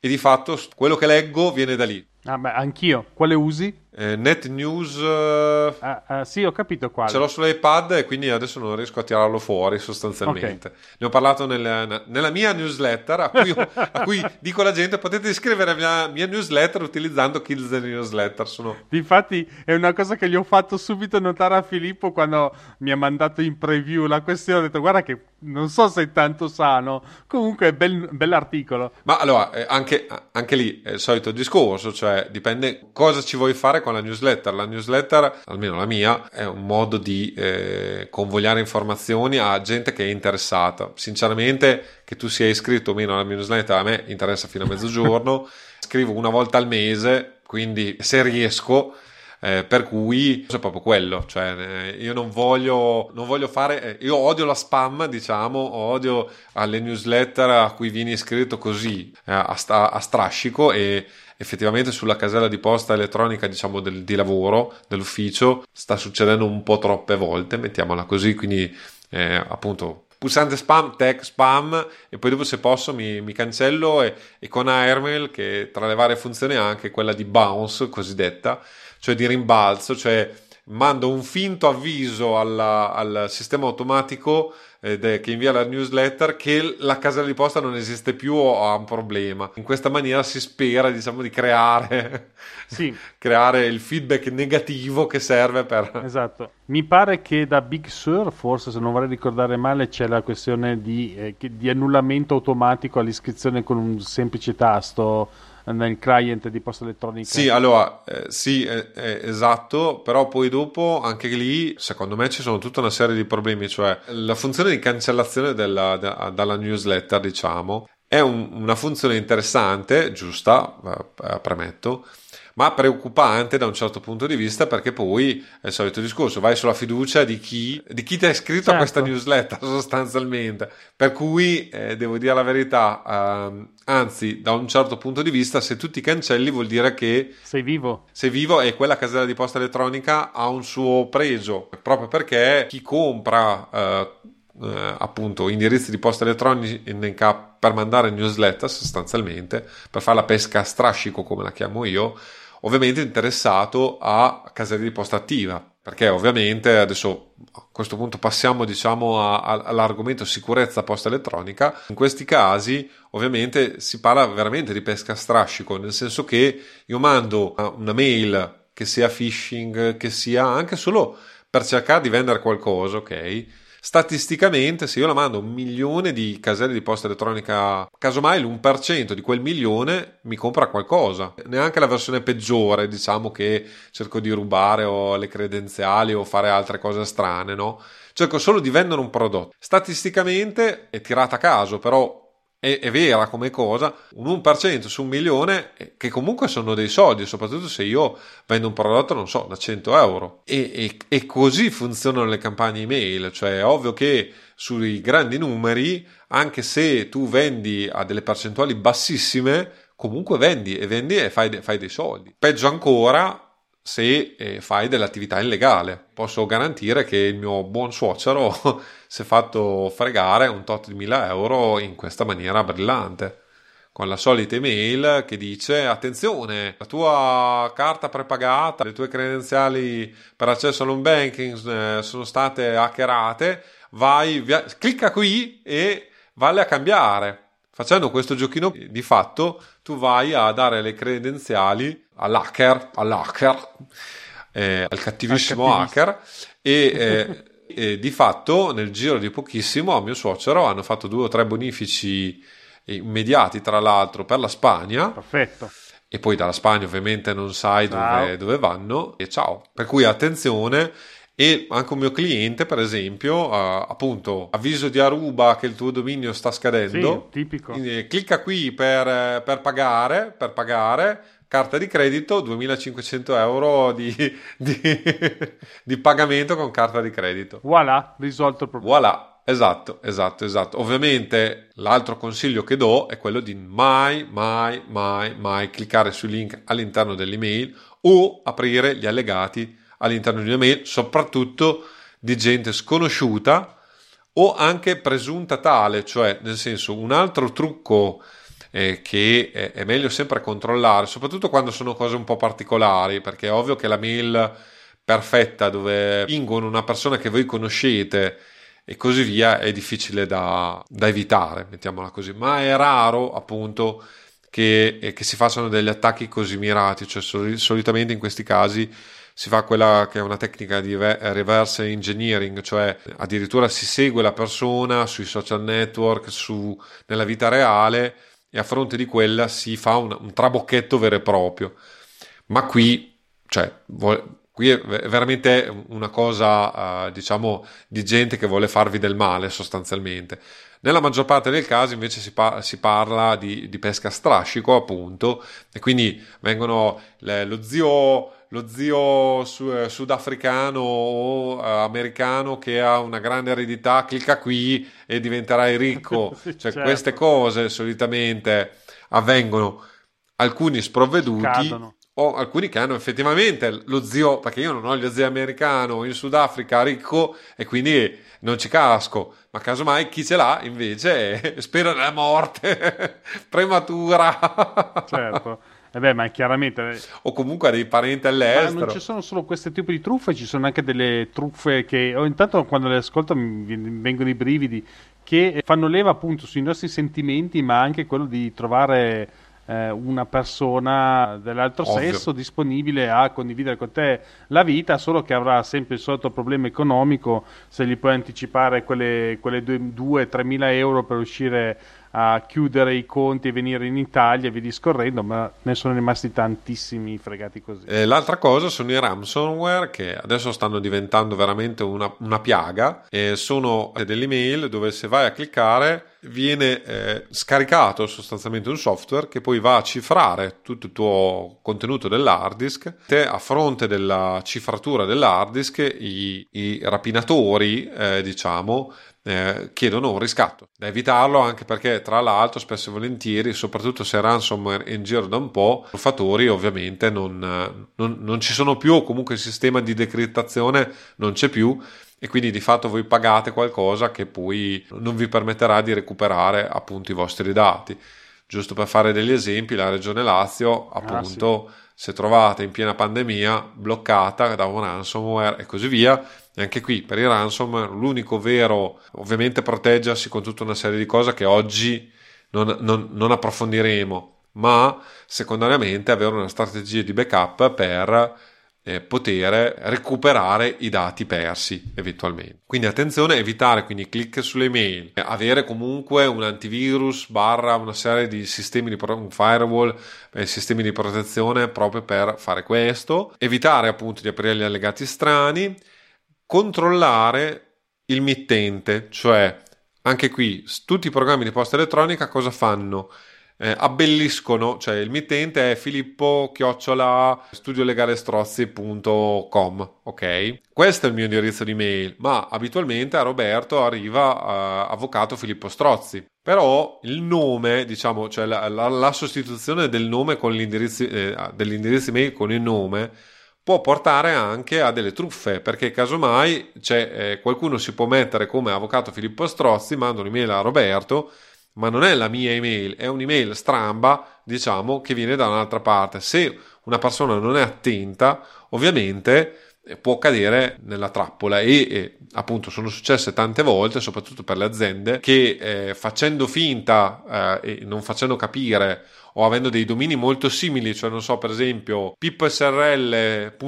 Speaker 1: e di fatto quello che leggo viene da lì.
Speaker 2: Ah beh, anch'io. Quale usi?
Speaker 1: Eh, Net News.
Speaker 2: Uh, uh, sì, ho capito quale.
Speaker 1: Ce l'ho sull'iPad e quindi adesso non riesco a tirarlo fuori sostanzialmente. Okay. Ne ho parlato nel, nella mia newsletter a cui, a cui, dico alla gente potete iscrivere alla mia, mia newsletter utilizzando Kills the Newsletter. Sono...
Speaker 2: Infatti è una cosa che gli ho fatto subito notare a Filippo quando mi ha mandato in preview la questione. Ho detto guarda che non so se è tanto sano, comunque è bel, bell'articolo.
Speaker 1: Ma allora, eh, anche, anche, lì è il solito discorso, cioè dipende cosa ci vuoi fare con la newsletter. La newsletter, almeno la mia, è un modo di eh, convogliare informazioni a gente che è interessata. Sinceramente, che tu sia iscritto o meno alla newsletter, a me interessa fino a mezzogiorno. Scrivo una volta al mese, quindi se riesco eh, per cui è proprio quello, cioè eh, io non voglio, non voglio fare, eh, io odio la spam, diciamo, odio alle newsletter a cui vieni iscritto così eh, a, sta, a strascico e effettivamente sulla casella di posta elettronica diciamo del, di lavoro dell'ufficio sta succedendo un po' troppe volte mettiamola così quindi eh, appunto pulsante spam, tag spam e poi dopo se posso mi, mi cancello e, e, con Airmail che tra le varie funzioni ha anche quella di bounce cosiddetta cioè di rimbalzo, cioè mando un finto avviso alla, al sistema automatico eh, che invia la newsletter che la casella di posta non esiste più o ha un problema. In questa maniera si spera, diciamo, di creare, sì. creare il feedback negativo che serve per...
Speaker 2: Esatto. Mi pare che da Big Sur, forse se non vorrei ricordare male, c'è la questione di, eh, di annullamento automatico all'iscrizione con un semplice tasto nel client di posta elettronica.
Speaker 1: Sì, allora, eh, sì, eh, eh, esatto, però poi dopo anche lì, secondo me, ci sono tutta una serie di problemi, cioè la funzione di cancellazione della, da, dalla newsletter, diciamo, è un, una funzione interessante, giusta, eh, premetto, ma preoccupante da un certo punto di vista perché poi è il solito discorso, vai sulla fiducia di chi, di chi ti ha iscritto certo. a questa newsletter sostanzialmente. Per cui eh, devo dire la verità, ehm, anzi da un certo punto di vista se tu ti cancelli vuol dire che
Speaker 2: sei vivo.
Speaker 1: Sei vivo e quella casella di posta elettronica ha un suo pregio, proprio perché chi compra... Eh, eh, appunto indirizzi di posta elettronica per mandare newsletter sostanzialmente per fare la pesca a strascico come la chiamo io ovviamente interessato a caselle di posta attiva, perché ovviamente adesso a questo punto passiamo diciamo a, a, all'argomento sicurezza posta elettronica. In questi casi ovviamente si parla veramente di pesca a strascico, nel senso che io mando una mail che sia phishing, che sia anche solo per cercare di vendere qualcosa, ok? Statisticamente se io la mando un milione di caselle di posta elettronica casomai l'1% di quel milione mi compra qualcosa. Neanche la versione peggiore diciamo che cerco di rubare o le credenziali o fare altre cose strane no? Cerco solo di vendere un prodotto. Statisticamente è tirata a caso però è, è, vera come cosa, un 1% su un milione, eh, che comunque sono dei soldi, soprattutto se io vendo un prodotto, non so, da 100 euro. E, e, e così funzionano le campagne email, cioè è ovvio che sui grandi numeri, anche se tu vendi a delle percentuali bassissime, comunque vendi e vendi e fai, fai dei soldi. Peggio ancora, se eh, fai dell'attività illegale. Posso garantire che il mio buon suocero si è fatto fregare un tot di mila euro in questa maniera brillante. Con la solita email che dice: Attenzione, la tua carta prepagata, le tue credenziali per accesso all'home banking eh, sono state hackerate. Vai, via, clicca qui e valle a cambiare. Facendo questo giochino, di fatto, tu vai a dare le credenziali all'hacker, all'hacker, eh, al cattivissimo hacker e, eh, e, di fatto nel giro di pochissimo a mio suocero hanno fatto due o tre bonifici immediati tra l'altro per la Spagna.
Speaker 2: Perfetto.
Speaker 1: E poi dalla Spagna ovviamente non sai dove, dove vanno e ciao. Per cui attenzione e anche un mio cliente, per esempio, uh, appunto, avviso di Aruba che il tuo dominio sta scadendo.
Speaker 2: Sì, tipico.
Speaker 1: Quindi, clicca qui per, per pagare, per pagare carta di credito 2500 euro di, di, di, pagamento con carta di credito.
Speaker 2: Voilà, risolto il problema.
Speaker 1: Voilà, esatto, esatto, esatto. Ovviamente l'altro consiglio che do è quello di mai, mai, mai, mai cliccare sui link all'interno dell'email o aprire gli allegati all'interno di un'email, soprattutto di gente sconosciuta o anche presunta tale, cioè nel senso un altro trucco eh, che è, è, meglio sempre controllare, soprattutto quando sono cose un po' particolari, perché è ovvio che la mail perfetta dove pingono una persona che voi conoscete e così via è difficile da, da evitare, mettiamola così, ma è raro appunto che, eh, che, si facciano degli attacchi così mirati, cioè sol- solitamente in questi casi si fa quella che è una tecnica di reverse engineering, cioè addirittura si segue la persona sui social network, su, nella vita reale e a fronte di quella si fa un, un trabocchetto vero e proprio. Ma qui, cioè, Qui è veramente una cosa, uh, diciamo, di gente che vuole farvi del male sostanzialmente. Nella maggior parte dei casi invece si, pa- si parla di, di, pesca strascico, appunto, e quindi vengono le, lo zio, lo zio su, eh, sudafricano o eh, americano che ha una grande eredità, clicca qui e diventerai ricco. cioè, certo. queste cose solitamente avvengono alcuni sprovveduti. Scadono o alcuni che hanno effettivamente lo zio, perché io non ho lo zio americano in Sudafrica ricco e quindi non ci casco, ma casomai chi ce l'ha invece spera nella morte prematura.
Speaker 2: certo. Eh beh, ma chiaramente...
Speaker 1: O comunque dei parenti all'estero.
Speaker 2: Ma non ci sono solo questo tipo di truffe, ci sono anche delle truffe che... Oh, intanto quando le ascolto mi vengono i brividi, che fanno leva appunto sui nostri sentimenti, ma anche quello di trovare eh, una persona dell'altro Ovvio. sesso disponibile a condividere con te la vita, solo che avrà sempre il solito problema economico se gli puoi anticipare quelle, quelle 2-3 mila euro per uscire a chiudere i conti e venire in Italia e via discorrendo, ma ne sono rimasti tantissimi fregati così.
Speaker 1: Eh, l'altra cosa sono i ransomware che adesso stanno diventando veramente una, una piaga e sono delle email dove se vai a cliccare viene eh, scaricato sostanzialmente un software che poi va a cifrare tutto il tuo contenuto dell'hard disk. Te, a fronte della cifratura dell'hard disk, i, i rapinatori, eh, diciamo, eh, chiedono un riscatto. Da evitarlo anche perché, tra l'altro, spesso e volentieri, soprattutto se ransomware è in giro da un po', i truffatori ovviamente non, non, non ci sono più, o comunque il sistema di decriptazione non c'è più e quindi di fatto voi pagate qualcosa che poi non vi permetterà di recuperare appunto i vostri dati. Giusto per fare degli esempi, la regione Lazio, appunto, ah, sì. se trovate in piena pandemia bloccata da un ransomware e così via, e anche qui per il ransomware l'unico vero, ovviamente proteggersi con tutta una serie di cose che oggi non, non, non approfondiremo, ma secondariamente avere una strategia di backup per eh, poter recuperare i dati persi eventualmente. Quindi attenzione, evitare quindi click sulle mail, avere comunque un antivirus barra una serie di sistemi di pro- un firewall, eh, sistemi di protezione proprio per fare questo, evitare appunto di aprire gli allegati strani, controllare il mittente, cioè anche qui tutti i programmi di posta elettronica cosa fanno? eh, abbelliscono, cioè il mittente è filippo chiocciola studiolegalestrozzi.com, ok? Questo è il mio indirizzo di mail, ma abitualmente a Roberto arriva uh, avvocato Filippo Strozzi. Però il nome, diciamo, cioè la, la, la sostituzione del nome con l'indirizzo, eh, dell'indirizzo email con il nome può portare anche a delle truffe, perché casomai eh, qualcuno si può mettere come avvocato Filippo Strozzi, manda un'email a Roberto ma non è la mia email, è un'email stramba, diciamo, che viene da un'altra parte. Se una persona non è attenta, ovviamente eh, può cadere nella trappola e, e, appunto sono successe tante volte, soprattutto per le aziende, che eh, facendo finta eh, e non facendo capire o avendo dei domini molto simili, cioè non so, per esempio pippsrl.it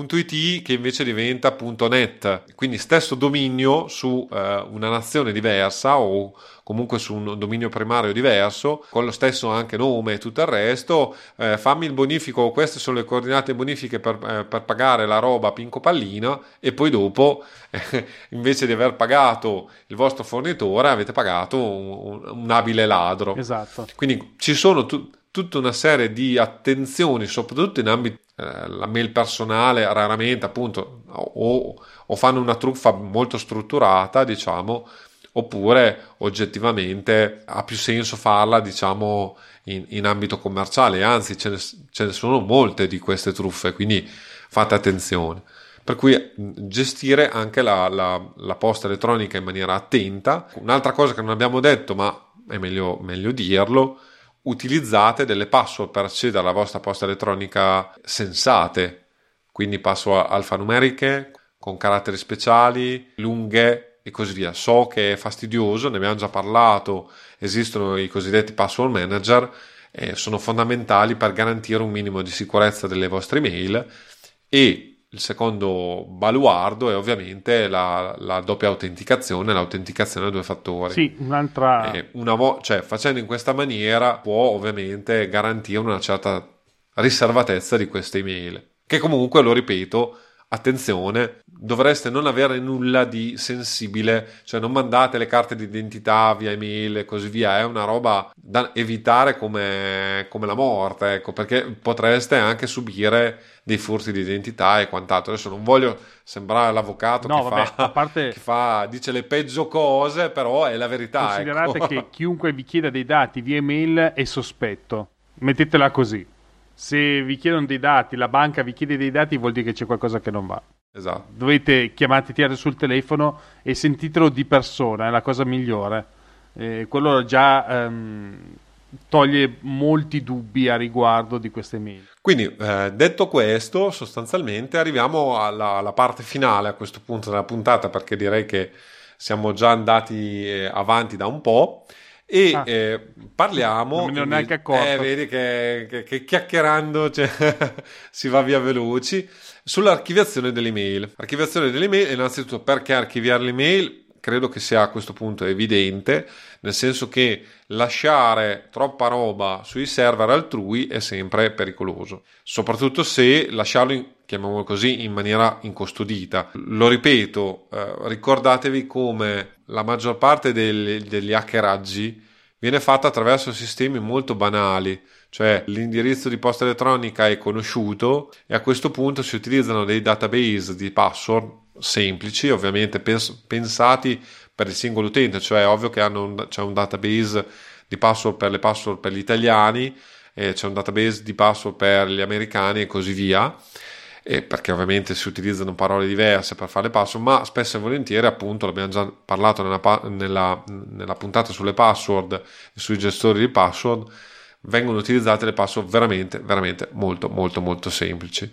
Speaker 1: che invece diventa .net, quindi stesso dominio su eh, una nazione diversa o comunque su un dominio primario diverso, con lo stesso anche nome e tutto il resto, eh, fammi il bonifico, queste sono le coordinate bonifiche per, eh, per pagare la roba Pinco Pallina e poi dopo, eh, invece di aver pagato il vostro fornitore, avete pagato un, un, un abile ladro.
Speaker 2: Esatto.
Speaker 1: Quindi ci sono... Tu- tutta una serie di attenzioni, soprattutto in ambito eh, la mail personale, raramente appunto, o, o, fanno una truffa molto strutturata, diciamo, oppure oggettivamente ha più senso farla, diciamo, in, in ambito commerciale, anzi ce ne, ce ne, sono molte di queste truffe, quindi fate attenzione. Per cui gestire anche la, la, la posta elettronica in maniera attenta. Un'altra cosa che non abbiamo detto, ma è meglio, meglio dirlo, utilizzate delle password per accedere alla vostra posta elettronica sensate, quindi password alfanumeriche con caratteri speciali, lunghe e così via. So che è fastidioso, ne abbiamo già parlato, esistono i cosiddetti password manager, eh, sono fondamentali per garantire un minimo di sicurezza delle vostre email e il secondo baluardo è ovviamente la, la, doppia autenticazione, l'autenticazione a due fattori.
Speaker 2: Sì, un'altra.
Speaker 1: Eh, una vo- cioè, facendo in questa maniera può ovviamente garantire una certa riservatezza di queste email. Che comunque, lo ripeto, attenzione, dovreste non avere nulla di sensibile, cioè non mandate le carte d'identità via email e così via, è una roba da evitare come, come la morte, ecco, perché potreste anche subire dei furti di identità e quant'altro. Adesso non voglio sembrare l'avvocato no, che, vabbè, fa, parte... che, fa, dice le peggio cose, però è la verità.
Speaker 2: Considerate
Speaker 1: ecco.
Speaker 2: che chiunque vi chieda dei dati via email è sospetto, mettetela così se vi chiedono dei dati, la banca vi chiede dei dati, vuol dire che c'è qualcosa che non va.
Speaker 1: Esatto.
Speaker 2: Dovete chiamare, tirare sul telefono e sentitelo di persona, è la cosa migliore. Eh, quello già ehm, toglie molti dubbi a riguardo di queste mail.
Speaker 1: Quindi, eh, detto questo, sostanzialmente arriviamo alla, alla, parte finale a questo punto della puntata, perché direi che siamo già andati eh, avanti da un po'. E ah, eh, parliamo.
Speaker 2: Non me ne ho neanche accorto.
Speaker 1: Eh, vedi che, che, che chiacchierando cioè, si va via veloci. Sull'archiviazione delle email. Archiviazione delle email, innanzitutto perché archiviare le email? Credo che sia a questo punto evidente, nel senso che lasciare troppa roba sui server altrui è sempre pericoloso, soprattutto se lasciarlo in, chiamiamolo così, in maniera incustodita. Lo ripeto, eh, ricordatevi come la maggior parte degli, degli hackeraggi viene fatta attraverso sistemi molto banali, cioè l'indirizzo di posta elettronica è conosciuto e a questo punto si utilizzano dei database di password semplici, ovviamente pens- pensati per il singolo utente, cioè è ovvio che un, c'è un database di password per le password per gli italiani, eh, c'è un database di password per gli americani e così via eh, perché ovviamente si utilizzano parole diverse per fare le password, ma spesso e volentieri, appunto, l'abbiamo già parlato nella, nella, nella puntata sulle password sui gestori di password, vengono utilizzate le password veramente, veramente molto, molto, molto semplici.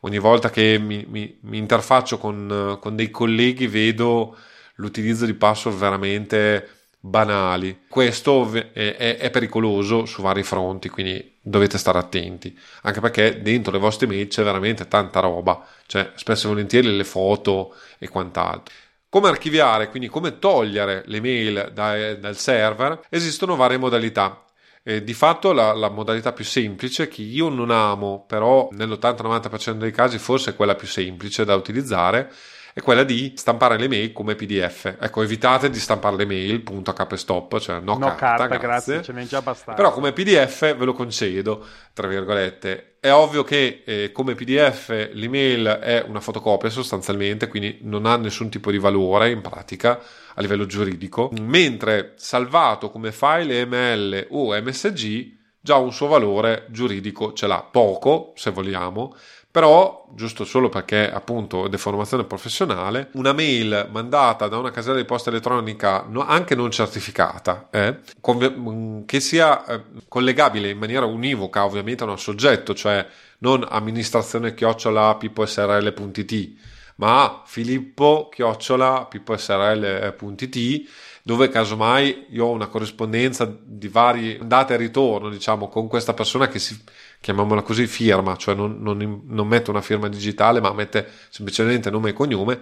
Speaker 1: Ogni volta che mi, mi, mi interfaccio con, con dei colleghi vedo l'utilizzo di password veramente banali. Questo è, è, è, pericoloso su vari fronti, quindi dovete stare attenti, anche perché dentro le vostre mail c'è veramente tanta roba, cioè spesso e volentieri le foto e quant'altro. Come archiviare, quindi come togliere le mail da, dal server, esistono varie modalità. Eh, di fatto la, la, modalità più semplice, che io non amo, però nell'80-90% dei casi forse è quella più semplice da utilizzare, è quella di stampare le mail come PDF. Ecco, evitate di stampare le mail, punto a capo e stop, cioè no, no carta, carta grazie. grazie.
Speaker 2: ce n'è già abbastanza.
Speaker 1: Però come PDF ve lo concedo, tra virgolette. È ovvio che eh, come PDF l'email è una fotocopia sostanzialmente, quindi non ha nessun tipo di valore in pratica a livello giuridico, mentre salvato come file ML o MSG già un suo valore giuridico ce l'ha, poco se vogliamo, però, giusto solo perché appunto deformazione professionale, una mail mandata da una casella di posta elettronica no, anche non certificata, eh, con, che sia eh, collegabile in maniera univoca ovviamente a un soggetto, cioè non amministrazione chiocciola pipposrl.it, ma filippo chiocciola pipposrl.it dove casomai io ho una corrispondenza di vari date e ritorno, diciamo, con questa persona che si, chiamiamola così, firma, cioè non, non, non mette una firma digitale, ma mette semplicemente nome e cognome,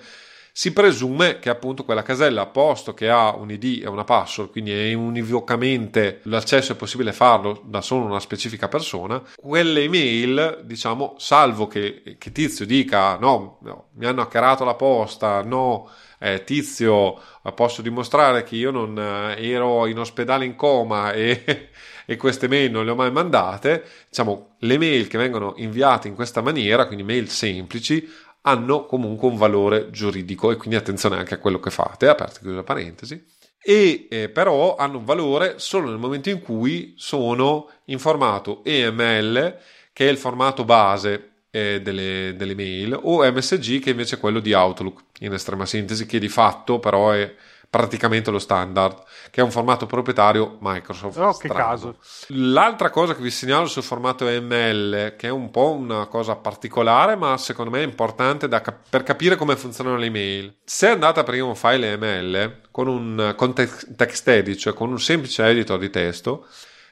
Speaker 1: si presume che appunto quella casella, posto che ha un ID e una password, quindi è univocamente l'accesso è possibile farlo da solo una specifica persona, quelle email, diciamo, salvo che, che Tizio dica no, no, mi hanno hackerato la posta, no, eh, Tizio, posso dimostrare che io non eh, ero in ospedale in coma e, e queste mail non le ho mai mandate, diciamo, le mail che vengono inviate in questa maniera, quindi mail semplici, hanno comunque un valore giuridico e quindi attenzione anche a quello che fate, aperta e chiusa parentesi, e eh, però hanno un valore solo nel momento in cui sono in formato EML, che è il formato base eh, delle, delle, mail, o MSG che invece è quello di Outlook, in estrema sintesi, che di fatto però è praticamente lo standard, che è un formato proprietario Microsoft.
Speaker 2: Oh, che caso.
Speaker 1: L'altra cosa che vi segnalo sul formato ML, che è un po' una cosa particolare, ma secondo me è importante cap- per capire come funzionano le email. Se andate a aprire un file ML con un con text edit, cioè con un semplice editor di testo,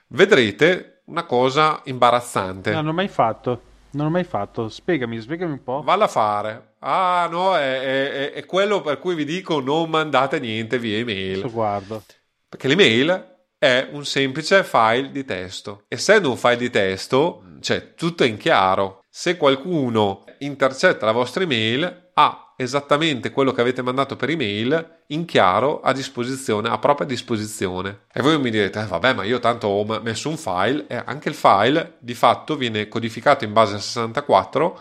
Speaker 1: vedrete una cosa imbarazzante.
Speaker 2: No, non ho mai fatto. Non ho mai fatto. Spiegami, spiegami un po'.
Speaker 1: Valla a fare. Ah, no, è, è, è, quello per cui vi dico non mandate niente via email.
Speaker 2: Lo guardo.
Speaker 1: Perché l'email è un semplice file di testo. Essendo un file di testo, cioè tutto è in chiaro. Se qualcuno intercetta la vostra email, ha esattamente quello che avete mandato per email in chiaro a disposizione, a propria disposizione. E voi mi direte, eh, vabbè, ma io tanto ho messo un file e anche il file di fatto viene codificato in base a 64,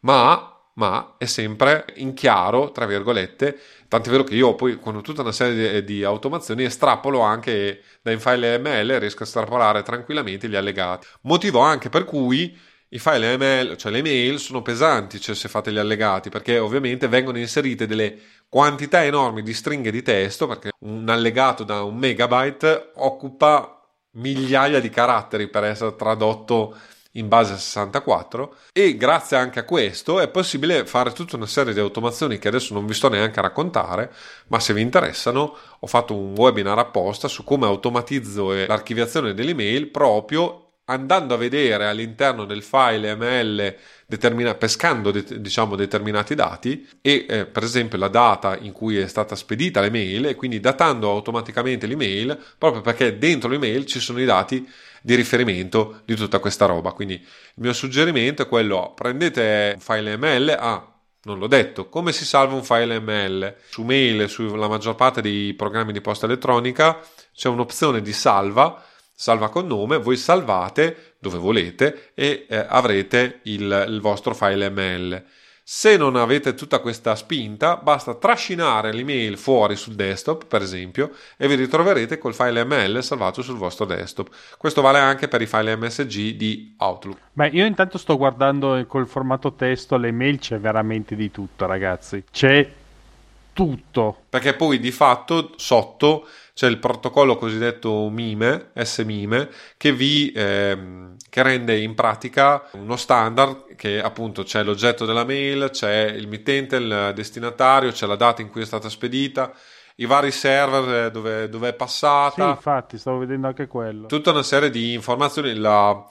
Speaker 1: ma ma è sempre in chiaro, tra virgolette, tant'è vero che io poi con tutta una serie di, di automazioni estrapolo anche da file ML, riesco a estrapolare tranquillamente gli allegati. Motivo anche per cui i file ML, cioè le mail, sono pesanti cioè se fate gli allegati, perché ovviamente vengono inserite delle quantità enormi di stringhe di testo, perché un allegato da un megabyte occupa migliaia di caratteri per essere tradotto in base a 64 e grazie anche a questo è possibile fare tutta una serie di automazioni che adesso non vi sto neanche a raccontare, ma se vi interessano ho fatto un webinar apposta su come automatizzo l'archiviazione delle email proprio andando a vedere all'interno del file ML determina- pescando de- diciamo determinati dati e eh, per esempio la data in cui è stata spedita l'email e quindi datando automaticamente l'email proprio perché dentro l'email ci sono i dati di riferimento di tutta questa roba quindi il mio suggerimento è quello prendete un file ML ah non l'ho detto, come si salva un file ML? Su mail, sulla maggior parte dei programmi di posta elettronica c'è un'opzione di salva salva con nome, voi salvate dove volete e eh, avrete il, il vostro file ML. Se non avete tutta questa spinta, basta trascinare l'email fuori sul desktop, per esempio, e vi ritroverete col file ML salvato sul vostro desktop. Questo vale anche per i file MSG di Outlook.
Speaker 2: Beh, io intanto sto guardando col formato testo le mail, c'è veramente di tutto, ragazzi. C'è tutto.
Speaker 1: Perché poi di fatto sotto c'è il protocollo cosiddetto MIME, S-MIME, che vi ehm, che rende in pratica uno standard che appunto c'è l'oggetto della mail, c'è il mittente, il destinatario, c'è la data in cui è stata spedita i vari server eh, dove, dove, è passata.
Speaker 2: Sì, infatti, stavo vedendo anche quello.
Speaker 1: Tutta una serie di informazioni. La,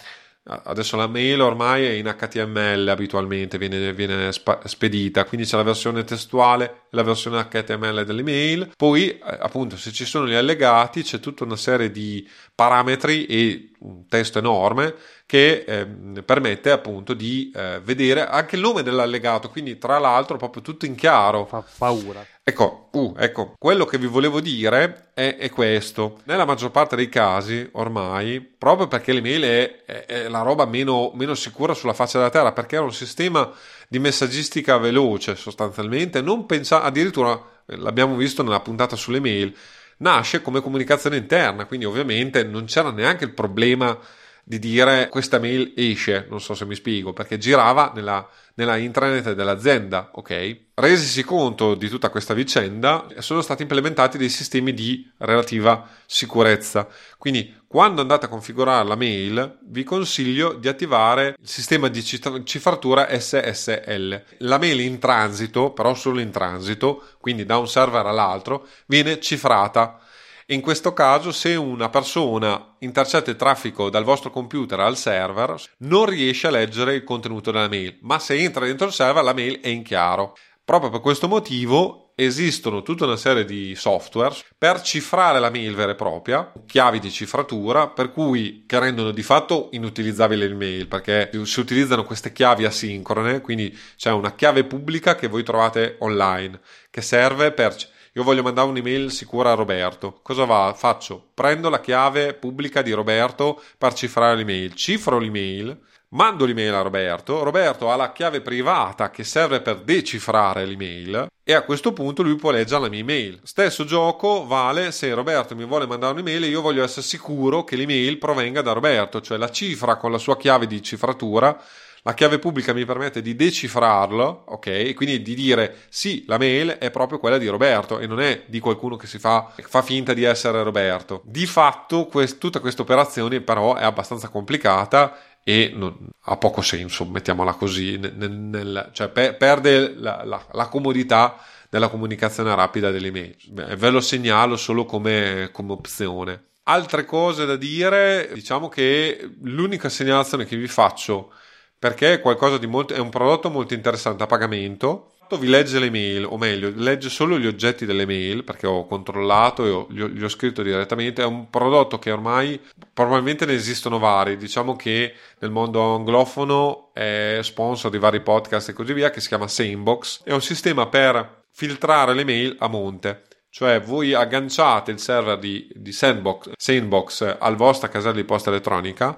Speaker 1: Adesso la mail ormai è in HTML abitualmente, viene, viene spedita, quindi c'è la versione testuale e la versione HTML dell'email. Poi, eh, appunto, se ci sono gli allegati, c'è tutta una serie di parametri e un testo enorme che eh, permette appunto di eh, vedere anche il nome dell'allegato, quindi tra l'altro proprio tutto in chiaro.
Speaker 2: Fa paura.
Speaker 1: Ecco, uh, ecco, quello che vi volevo dire è, è, questo. Nella maggior parte dei casi, ormai, proprio perché l'email è, è, è la roba meno, meno, sicura sulla faccia della terra, perché è un sistema di messaggistica veloce sostanzialmente, non pensa addirittura, eh, l'abbiamo visto nella puntata sulle mail, nasce come comunicazione interna, quindi ovviamente non c'era neanche il problema di dire questa mail esce, non so se mi spiego, perché girava nella, nella intranet dell'azienda, ok? Resisi conto di tutta questa vicenda, sono stati implementati dei sistemi di relativa sicurezza. Quindi, quando andate a configurare la mail, vi consiglio di attivare il sistema di cifratura SSL. La mail in transito, però solo in transito, quindi da un server all'altro, viene cifrata in questo caso, se una persona intercetta il traffico dal vostro computer al server, non riesce a leggere il contenuto della mail, ma se entra dentro il server la mail è in chiaro. Proprio per questo motivo esistono tutta una serie di software per cifrare la mail vera e propria, chiavi di cifratura, per cui che rendono di fatto inutilizzabile il mail, perché si utilizzano queste chiavi asincrone, quindi c'è una chiave pubblica che voi trovate online, che serve per io voglio mandare un'email sicura a Roberto. Cosa va? Faccio? Prendo la chiave pubblica di Roberto per cifrare l'email, cifro l'email, mando l'email a Roberto, Roberto ha la chiave privata che serve per decifrare l'email e a questo punto lui può leggere la mia email. Stesso gioco vale se Roberto mi vuole mandare un'email e io voglio essere sicuro che l'email provenga da Roberto, cioè la cifra con la sua chiave di cifratura La chiave pubblica mi permette di decifrarlo, ok? Quindi di dire sì, la mail è proprio quella di Roberto e non è di qualcuno che si fa, fa finta di essere Roberto. Di fatto, quest, tutta questa operazione però è abbastanza complicata e non, ha poco senso, mettiamola così, nel, nel, cioè per, perde la, la, la, comodità della comunicazione rapida delle mail. Ve lo segnalo solo come, come opzione. Altre cose da dire, diciamo che l'unica segnalazione che vi faccio perché è molto, è un prodotto molto interessante a pagamento. Vi legge le mail, o meglio, legge solo gli oggetti delle mail perché ho controllato e ho, gli, ho, gli ho scritto direttamente. È un prodotto che ormai probabilmente ne esistono vari. Diciamo che nel mondo anglofono è sponsor di vari podcast e così via, che si chiama Sanebox. È un sistema per filtrare le mail a monte. Cioè voi agganciate il server di, di Sandbox, Sandbox al vostra casella di posta elettronica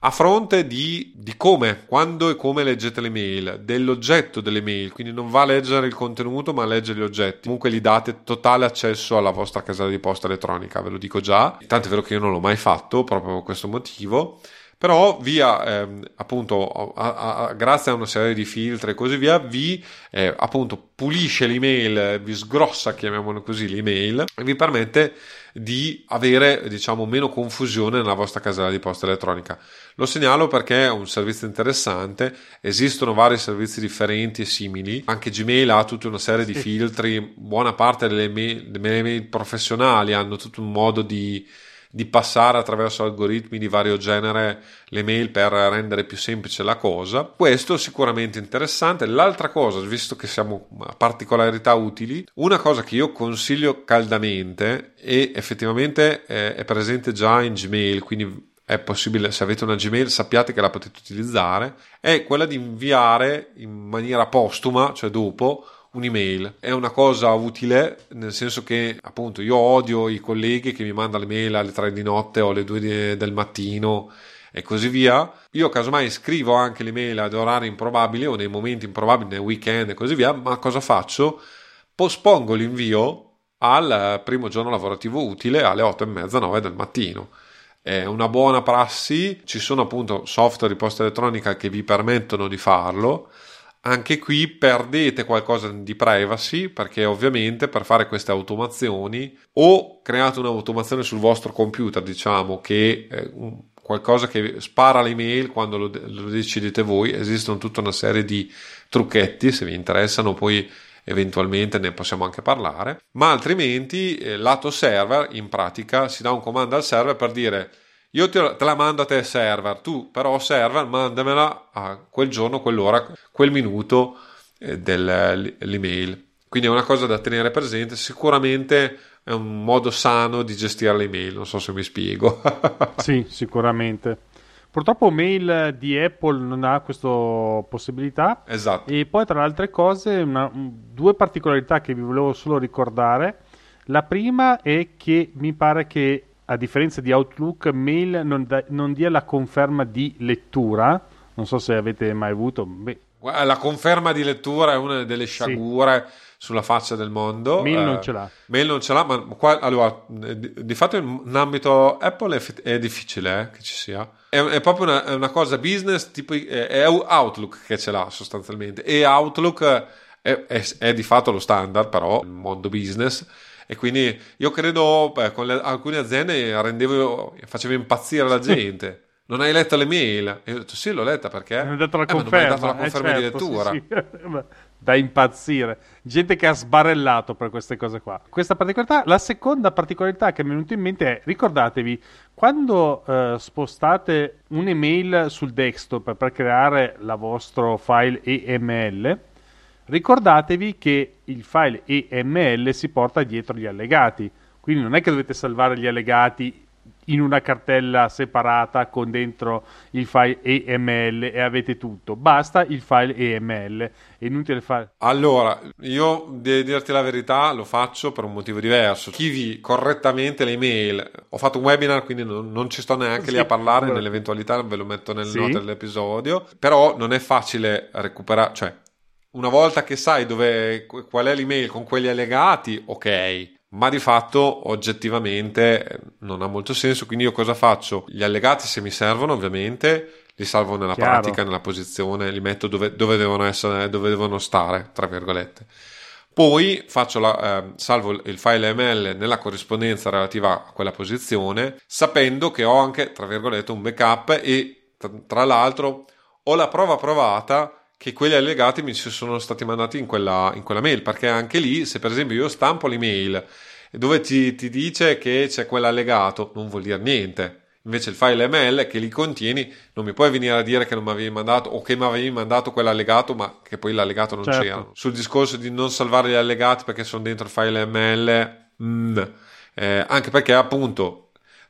Speaker 1: a fronte di, di, come, quando e come leggete le mail, dell'oggetto delle mail, quindi non va a leggere il contenuto ma a leggere gli oggetti. Comunque gli date totale accesso alla vostra casella di posta elettronica, ve lo dico già. Tanto è vero che io non l'ho mai fatto proprio per questo motivo. Però via, ehm, appunto, a, a, grazie a una serie di filtri e così via, vi eh, appunto pulisce l'email, vi sgrossa, chiamiamolo così, l'email e vi permette di avere diciamo meno confusione nella vostra casella di posta elettronica. Lo segnalo perché è un servizio interessante, esistono vari servizi differenti e simili, anche Gmail ha tutta una serie di filtri, buona parte delle mail, delle mail professionali hanno tutto un modo di di passare attraverso algoritmi di vario genere le mail per rendere più semplice la cosa. Questo è sicuramente interessante. L'altra cosa, visto che siamo a particolarità utili, una cosa che io consiglio caldamente e effettivamente è presente già in Gmail, quindi è possibile, se avete una Gmail sappiate che la potete utilizzare, è quella di inviare in maniera postuma, cioè dopo, un'email. È una cosa utile, nel senso che appunto io odio i colleghi che mi mandano le mail alle 3 di notte o alle 2 del mattino e così via. Io casomai scrivo anche le mail ad orari improbabili o nei momenti improbabili, nel weekend e così via, ma cosa faccio? Pospongo l'invio al primo giorno lavorativo utile alle 8 e mezza, 9 del mattino. È una buona prassi, ci sono appunto software di posta elettronica che vi permettono di farlo anche qui perdete qualcosa di privacy perché ovviamente per fare queste automazioni o create un'automazione sul vostro computer diciamo che è qualcosa che spara l'email quando lo, lo decidete voi esistono tutta una serie di trucchetti se vi interessano poi eventualmente ne possiamo anche parlare ma altrimenti eh, lato server in pratica si dà un comando al server per dire io te, la mando a te server, tu però server mandamela a quel giorno, quell'ora, quel minuto eh, dell'email. Quindi è una cosa da tenere presente, sicuramente è un modo sano di gestire le email, non so se mi spiego.
Speaker 2: sì, sicuramente. Purtroppo mail di Apple non ha questa possibilità.
Speaker 1: Esatto.
Speaker 2: E poi tra le altre cose, una, due particolarità che vi volevo solo ricordare. La prima è che mi pare che a differenza di Outlook, Mail non, da, non dia la conferma di lettura. Non so se avete mai avuto. Beh.
Speaker 1: La conferma di lettura è una delle sciagure sì. sulla faccia del mondo.
Speaker 2: Mail eh, non ce l'ha.
Speaker 1: Mail non ce l'ha, ma qua, allora, di, di, fatto in ambito Apple è, è difficile eh, che ci sia. È, è proprio una, è una, cosa business, tipo, è Outlook che ce l'ha sostanzialmente. E Outlook è, è di fatto lo standard, però, il mondo business e quindi io credo beh, con le, alcune aziende rendevo, facevo impazzire la gente. Non hai letto le mail? E io ho detto sì, l'ho letta perché?
Speaker 2: Mi hai dato la eh, conferma, dato la conferma eh, certo, di lettura. Sì, sì. da impazzire. Gente che ha sbarellato per queste cose qua. Questa particolarità, la seconda particolarità che mi è venuta in mente è, ricordatevi, quando eh, spostate un'email sul desktop per creare il vostro file EML, Ricordatevi che il file EML si porta dietro gli allegati, quindi non è che dovete salvare gli allegati in una cartella separata con dentro il file EML e avete tutto. Basta il file EML. È inutile fare.
Speaker 1: Allora, io devo dirti la verità, lo faccio per un motivo diverso. Scrivi correttamente le email. Ho fatto un webinar, quindi non, non ci sto neanche sì, lì a parlare. Nell'eventualità ve lo metto nelle sì. note dell'episodio. Però non è facile recuperare, cioè una volta che sai dove, qual è l'email con quelli allegati, ok, ma di fatto oggettivamente non ha molto senso. Quindi io cosa faccio? Gli allegati, se mi servono, ovviamente li salvo nella
Speaker 2: Chiaro.
Speaker 1: pratica, nella posizione, li metto dove, dove devono essere, dove devono stare, tra virgolette. Poi faccio la, eh, salvo il file ML nella corrispondenza relativa a quella posizione, sapendo che ho anche, tra virgolette, un backup e tra, tra l'altro ho la prova provata che quegli allegati mi sono stati mandati in quella, in quella mail, perché anche lì, se per esempio io stampo l'email dove ti, ti dice che c'è quell'allegato, non vuol dire niente. Invece il file ML che li contieni non mi puoi venire a dire che non mi avevi mandato o che mi avevi mandato quell'allegato ma che poi l'allegato non
Speaker 2: Certo.
Speaker 1: c'era. Sul discorso di non salvare gli allegati perché sono dentro il file ML, mm, eh, anche perché appunto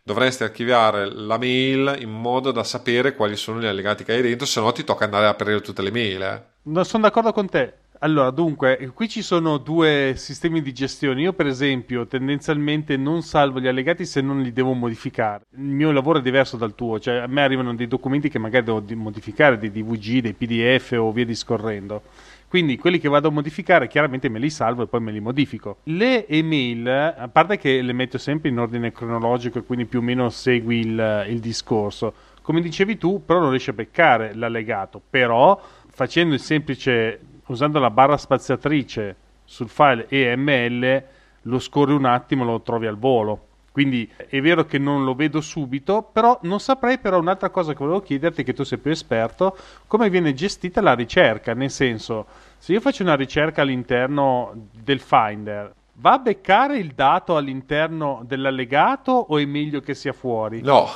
Speaker 1: dovresti archiviare la mail in modo da sapere quali sono gli allegati che hai dentro, se no ti tocca andare a aprire tutte le mail. Eh.
Speaker 2: Non sono d'accordo con te. Allora, dunque, qui ci sono due sistemi di gestione. Io, per esempio, tendenzialmente non salvo gli allegati se non li devo modificare. Il mio lavoro è diverso dal tuo, cioè a me arrivano dei documenti che magari devo di- modificare, dei DVG, dei PDF o via discorrendo. Quindi quelli che vado a modificare chiaramente me li salvo e poi me li modifico. Le email, a parte che le metto sempre in ordine cronologico e quindi più o meno segui il, il discorso, come dicevi tu, però non riesci a beccare l'allegato. Però facendo il semplice, usando la barra spaziatrice sul file EML, lo scorri un attimo e lo trovi al volo. Quindi è vero che non lo vedo subito, però non saprei però un'altra cosa che volevo chiederti, che tu sei più esperto, come viene gestita la ricerca, nel senso, se io faccio una ricerca all'interno del Finder, va a beccare il dato all'interno dell'allegato o è meglio che sia fuori?
Speaker 1: No,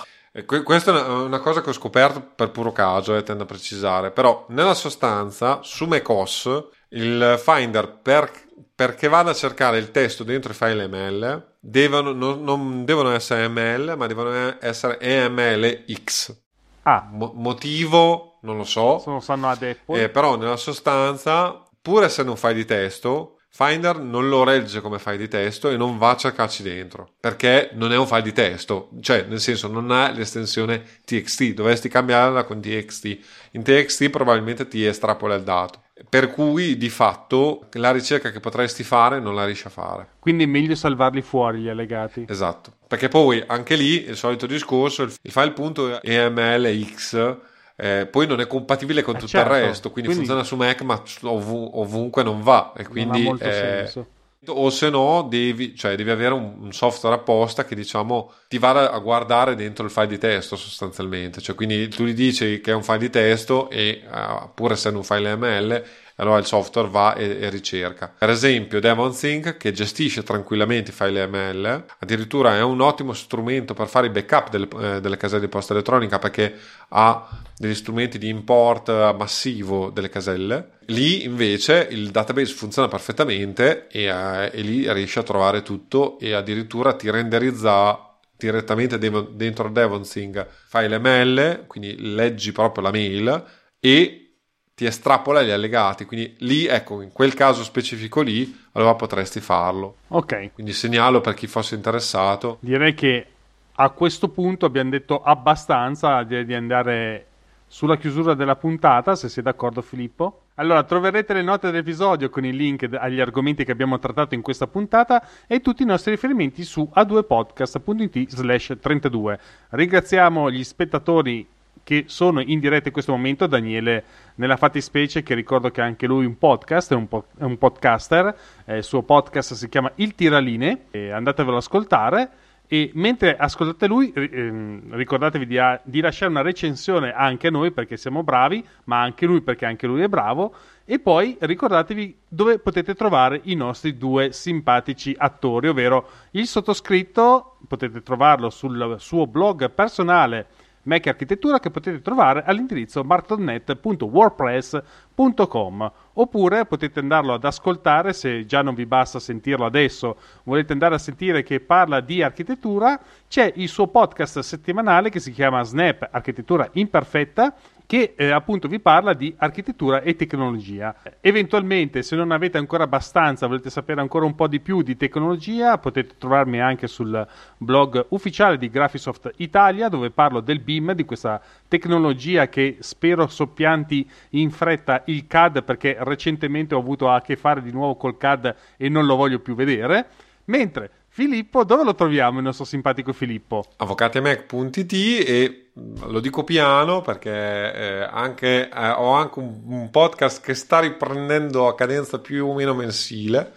Speaker 1: que- questa è una, cosa che ho scoperto per puro caso e tendo a precisare, però nella sostanza su macOS il Finder per- perché vada a cercare il testo dentro i file ML devono, non, non devono essere ML ma devono essere EMLX.
Speaker 2: Ah,
Speaker 1: Mo- motivo non lo so,
Speaker 2: se non sanno ad Apple.
Speaker 1: eh, però nella sostanza, pur essendo un file di testo, Finder non lo regge come file di testo e non va a cercarci dentro perché non è un file di testo, cioè nel senso non ha l'estensione TXT, dovresti cambiarla con TXT. In TXT probabilmente ti estrapola il dato. Per cui di fatto la ricerca che potresti fare non la riesci a fare.
Speaker 2: Quindi è meglio salvarli fuori gli allegati.
Speaker 1: Esatto. Perché poi anche lì il solito discorso, il il file.emlx eh, poi non è compatibile con
Speaker 2: Eh,
Speaker 1: tutto
Speaker 2: certo.
Speaker 1: il resto, quindi,
Speaker 2: Quindi-
Speaker 1: funziona su Mac ma ovunque non va e quindi
Speaker 2: non ha molto
Speaker 1: eh,
Speaker 2: senso.
Speaker 1: O se no devi, cioè, devi avere un, un software apposta che diciamo ti vada a guardare dentro il file di testo sostanzialmente, cioè quindi tu gli dici che è un file di testo e eh, pur essendo un file ML allora il software va e, e ricerca. Per esempio DevonThink che gestisce tranquillamente i file ML, addirittura è un ottimo strumento per fare i backup delle, eh, delle caselle di posta elettronica perché ha degli strumenti di import eh, massivo delle caselle. Lì invece il database funziona perfettamente e, eh, e lì riesci a trovare tutto e addirittura ti renderizza direttamente dentro DevonSync file ML, quindi leggi proprio la mail e ti estrapola gli allegati. Quindi lì, ecco, in quel caso specifico lì, allora potresti farlo.
Speaker 2: Ok,
Speaker 1: Quindi segnalo per chi fosse interessato.
Speaker 2: direi che a questo punto abbiamo detto abbastanza di andare sulla chiusura della puntata, se sei d'accordo Filippo. Allora, troverete le note dell'episodio con i link agli argomenti che abbiamo trattato in questa puntata e tutti i nostri riferimenti su a2podcast.it slash 32. Ringraziamo gli spettatori che sono in diretta in questo momento, Daniele nella fattispecie che ricordo che anche lui è un podcast, è un, po- è un podcaster, eh, il suo podcast si chiama Il Tiraline, e andatevelo ad ascoltare e mentre ascoltate lui ehm, ricordatevi di, a- di lasciare una recensione anche a noi perché siamo bravi, ma anche lui perché anche lui è bravo e poi ricordatevi dove potete trovare i nostri due simpatici attori, ovvero il sottoscritto, potete trovarlo sul suo blog personale Mac Architettura che potete trovare all'indirizzo markdonet.wordpress.com oppure potete andarlo ad ascoltare se già non vi basta sentirlo adesso. Volete andare a sentire che parla di architettura? C'è il suo podcast settimanale che si chiama Snap Architettura Imperfetta che eh, appunto vi parla di architettura e tecnologia. Eventualmente, se non avete ancora abbastanza, volete sapere ancora un po' di più di tecnologia, potete trovarmi anche sul blog ufficiale di Graphisoft Italia, dove parlo del BIM, di questa tecnologia che spero soppianti in fretta il CAD, perché recentemente ho avuto a che fare di nuovo col CAD e non lo voglio più vedere. Mentre Filippo, dove lo troviamo il nostro simpatico Filippo?
Speaker 1: avvocatiamac.it e lo dico piano perché eh, anche, eh, ho anche un, un, podcast che sta riprendendo a cadenza più o meno mensile,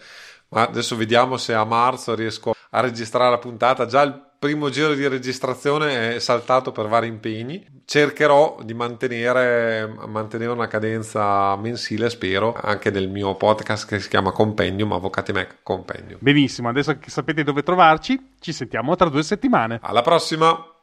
Speaker 1: ma adesso vediamo se a marzo riesco a registrare la puntata. Già il primo giro di registrazione è saltato per vari impegni. Cercherò di mantenere, mantenere una cadenza mensile, spero, anche nel mio podcast che si chiama Compendium, Avvocati Mac Compendium.
Speaker 2: Benissimo, adesso che sapete dove trovarci, ci sentiamo tra due settimane.
Speaker 1: Alla prossima!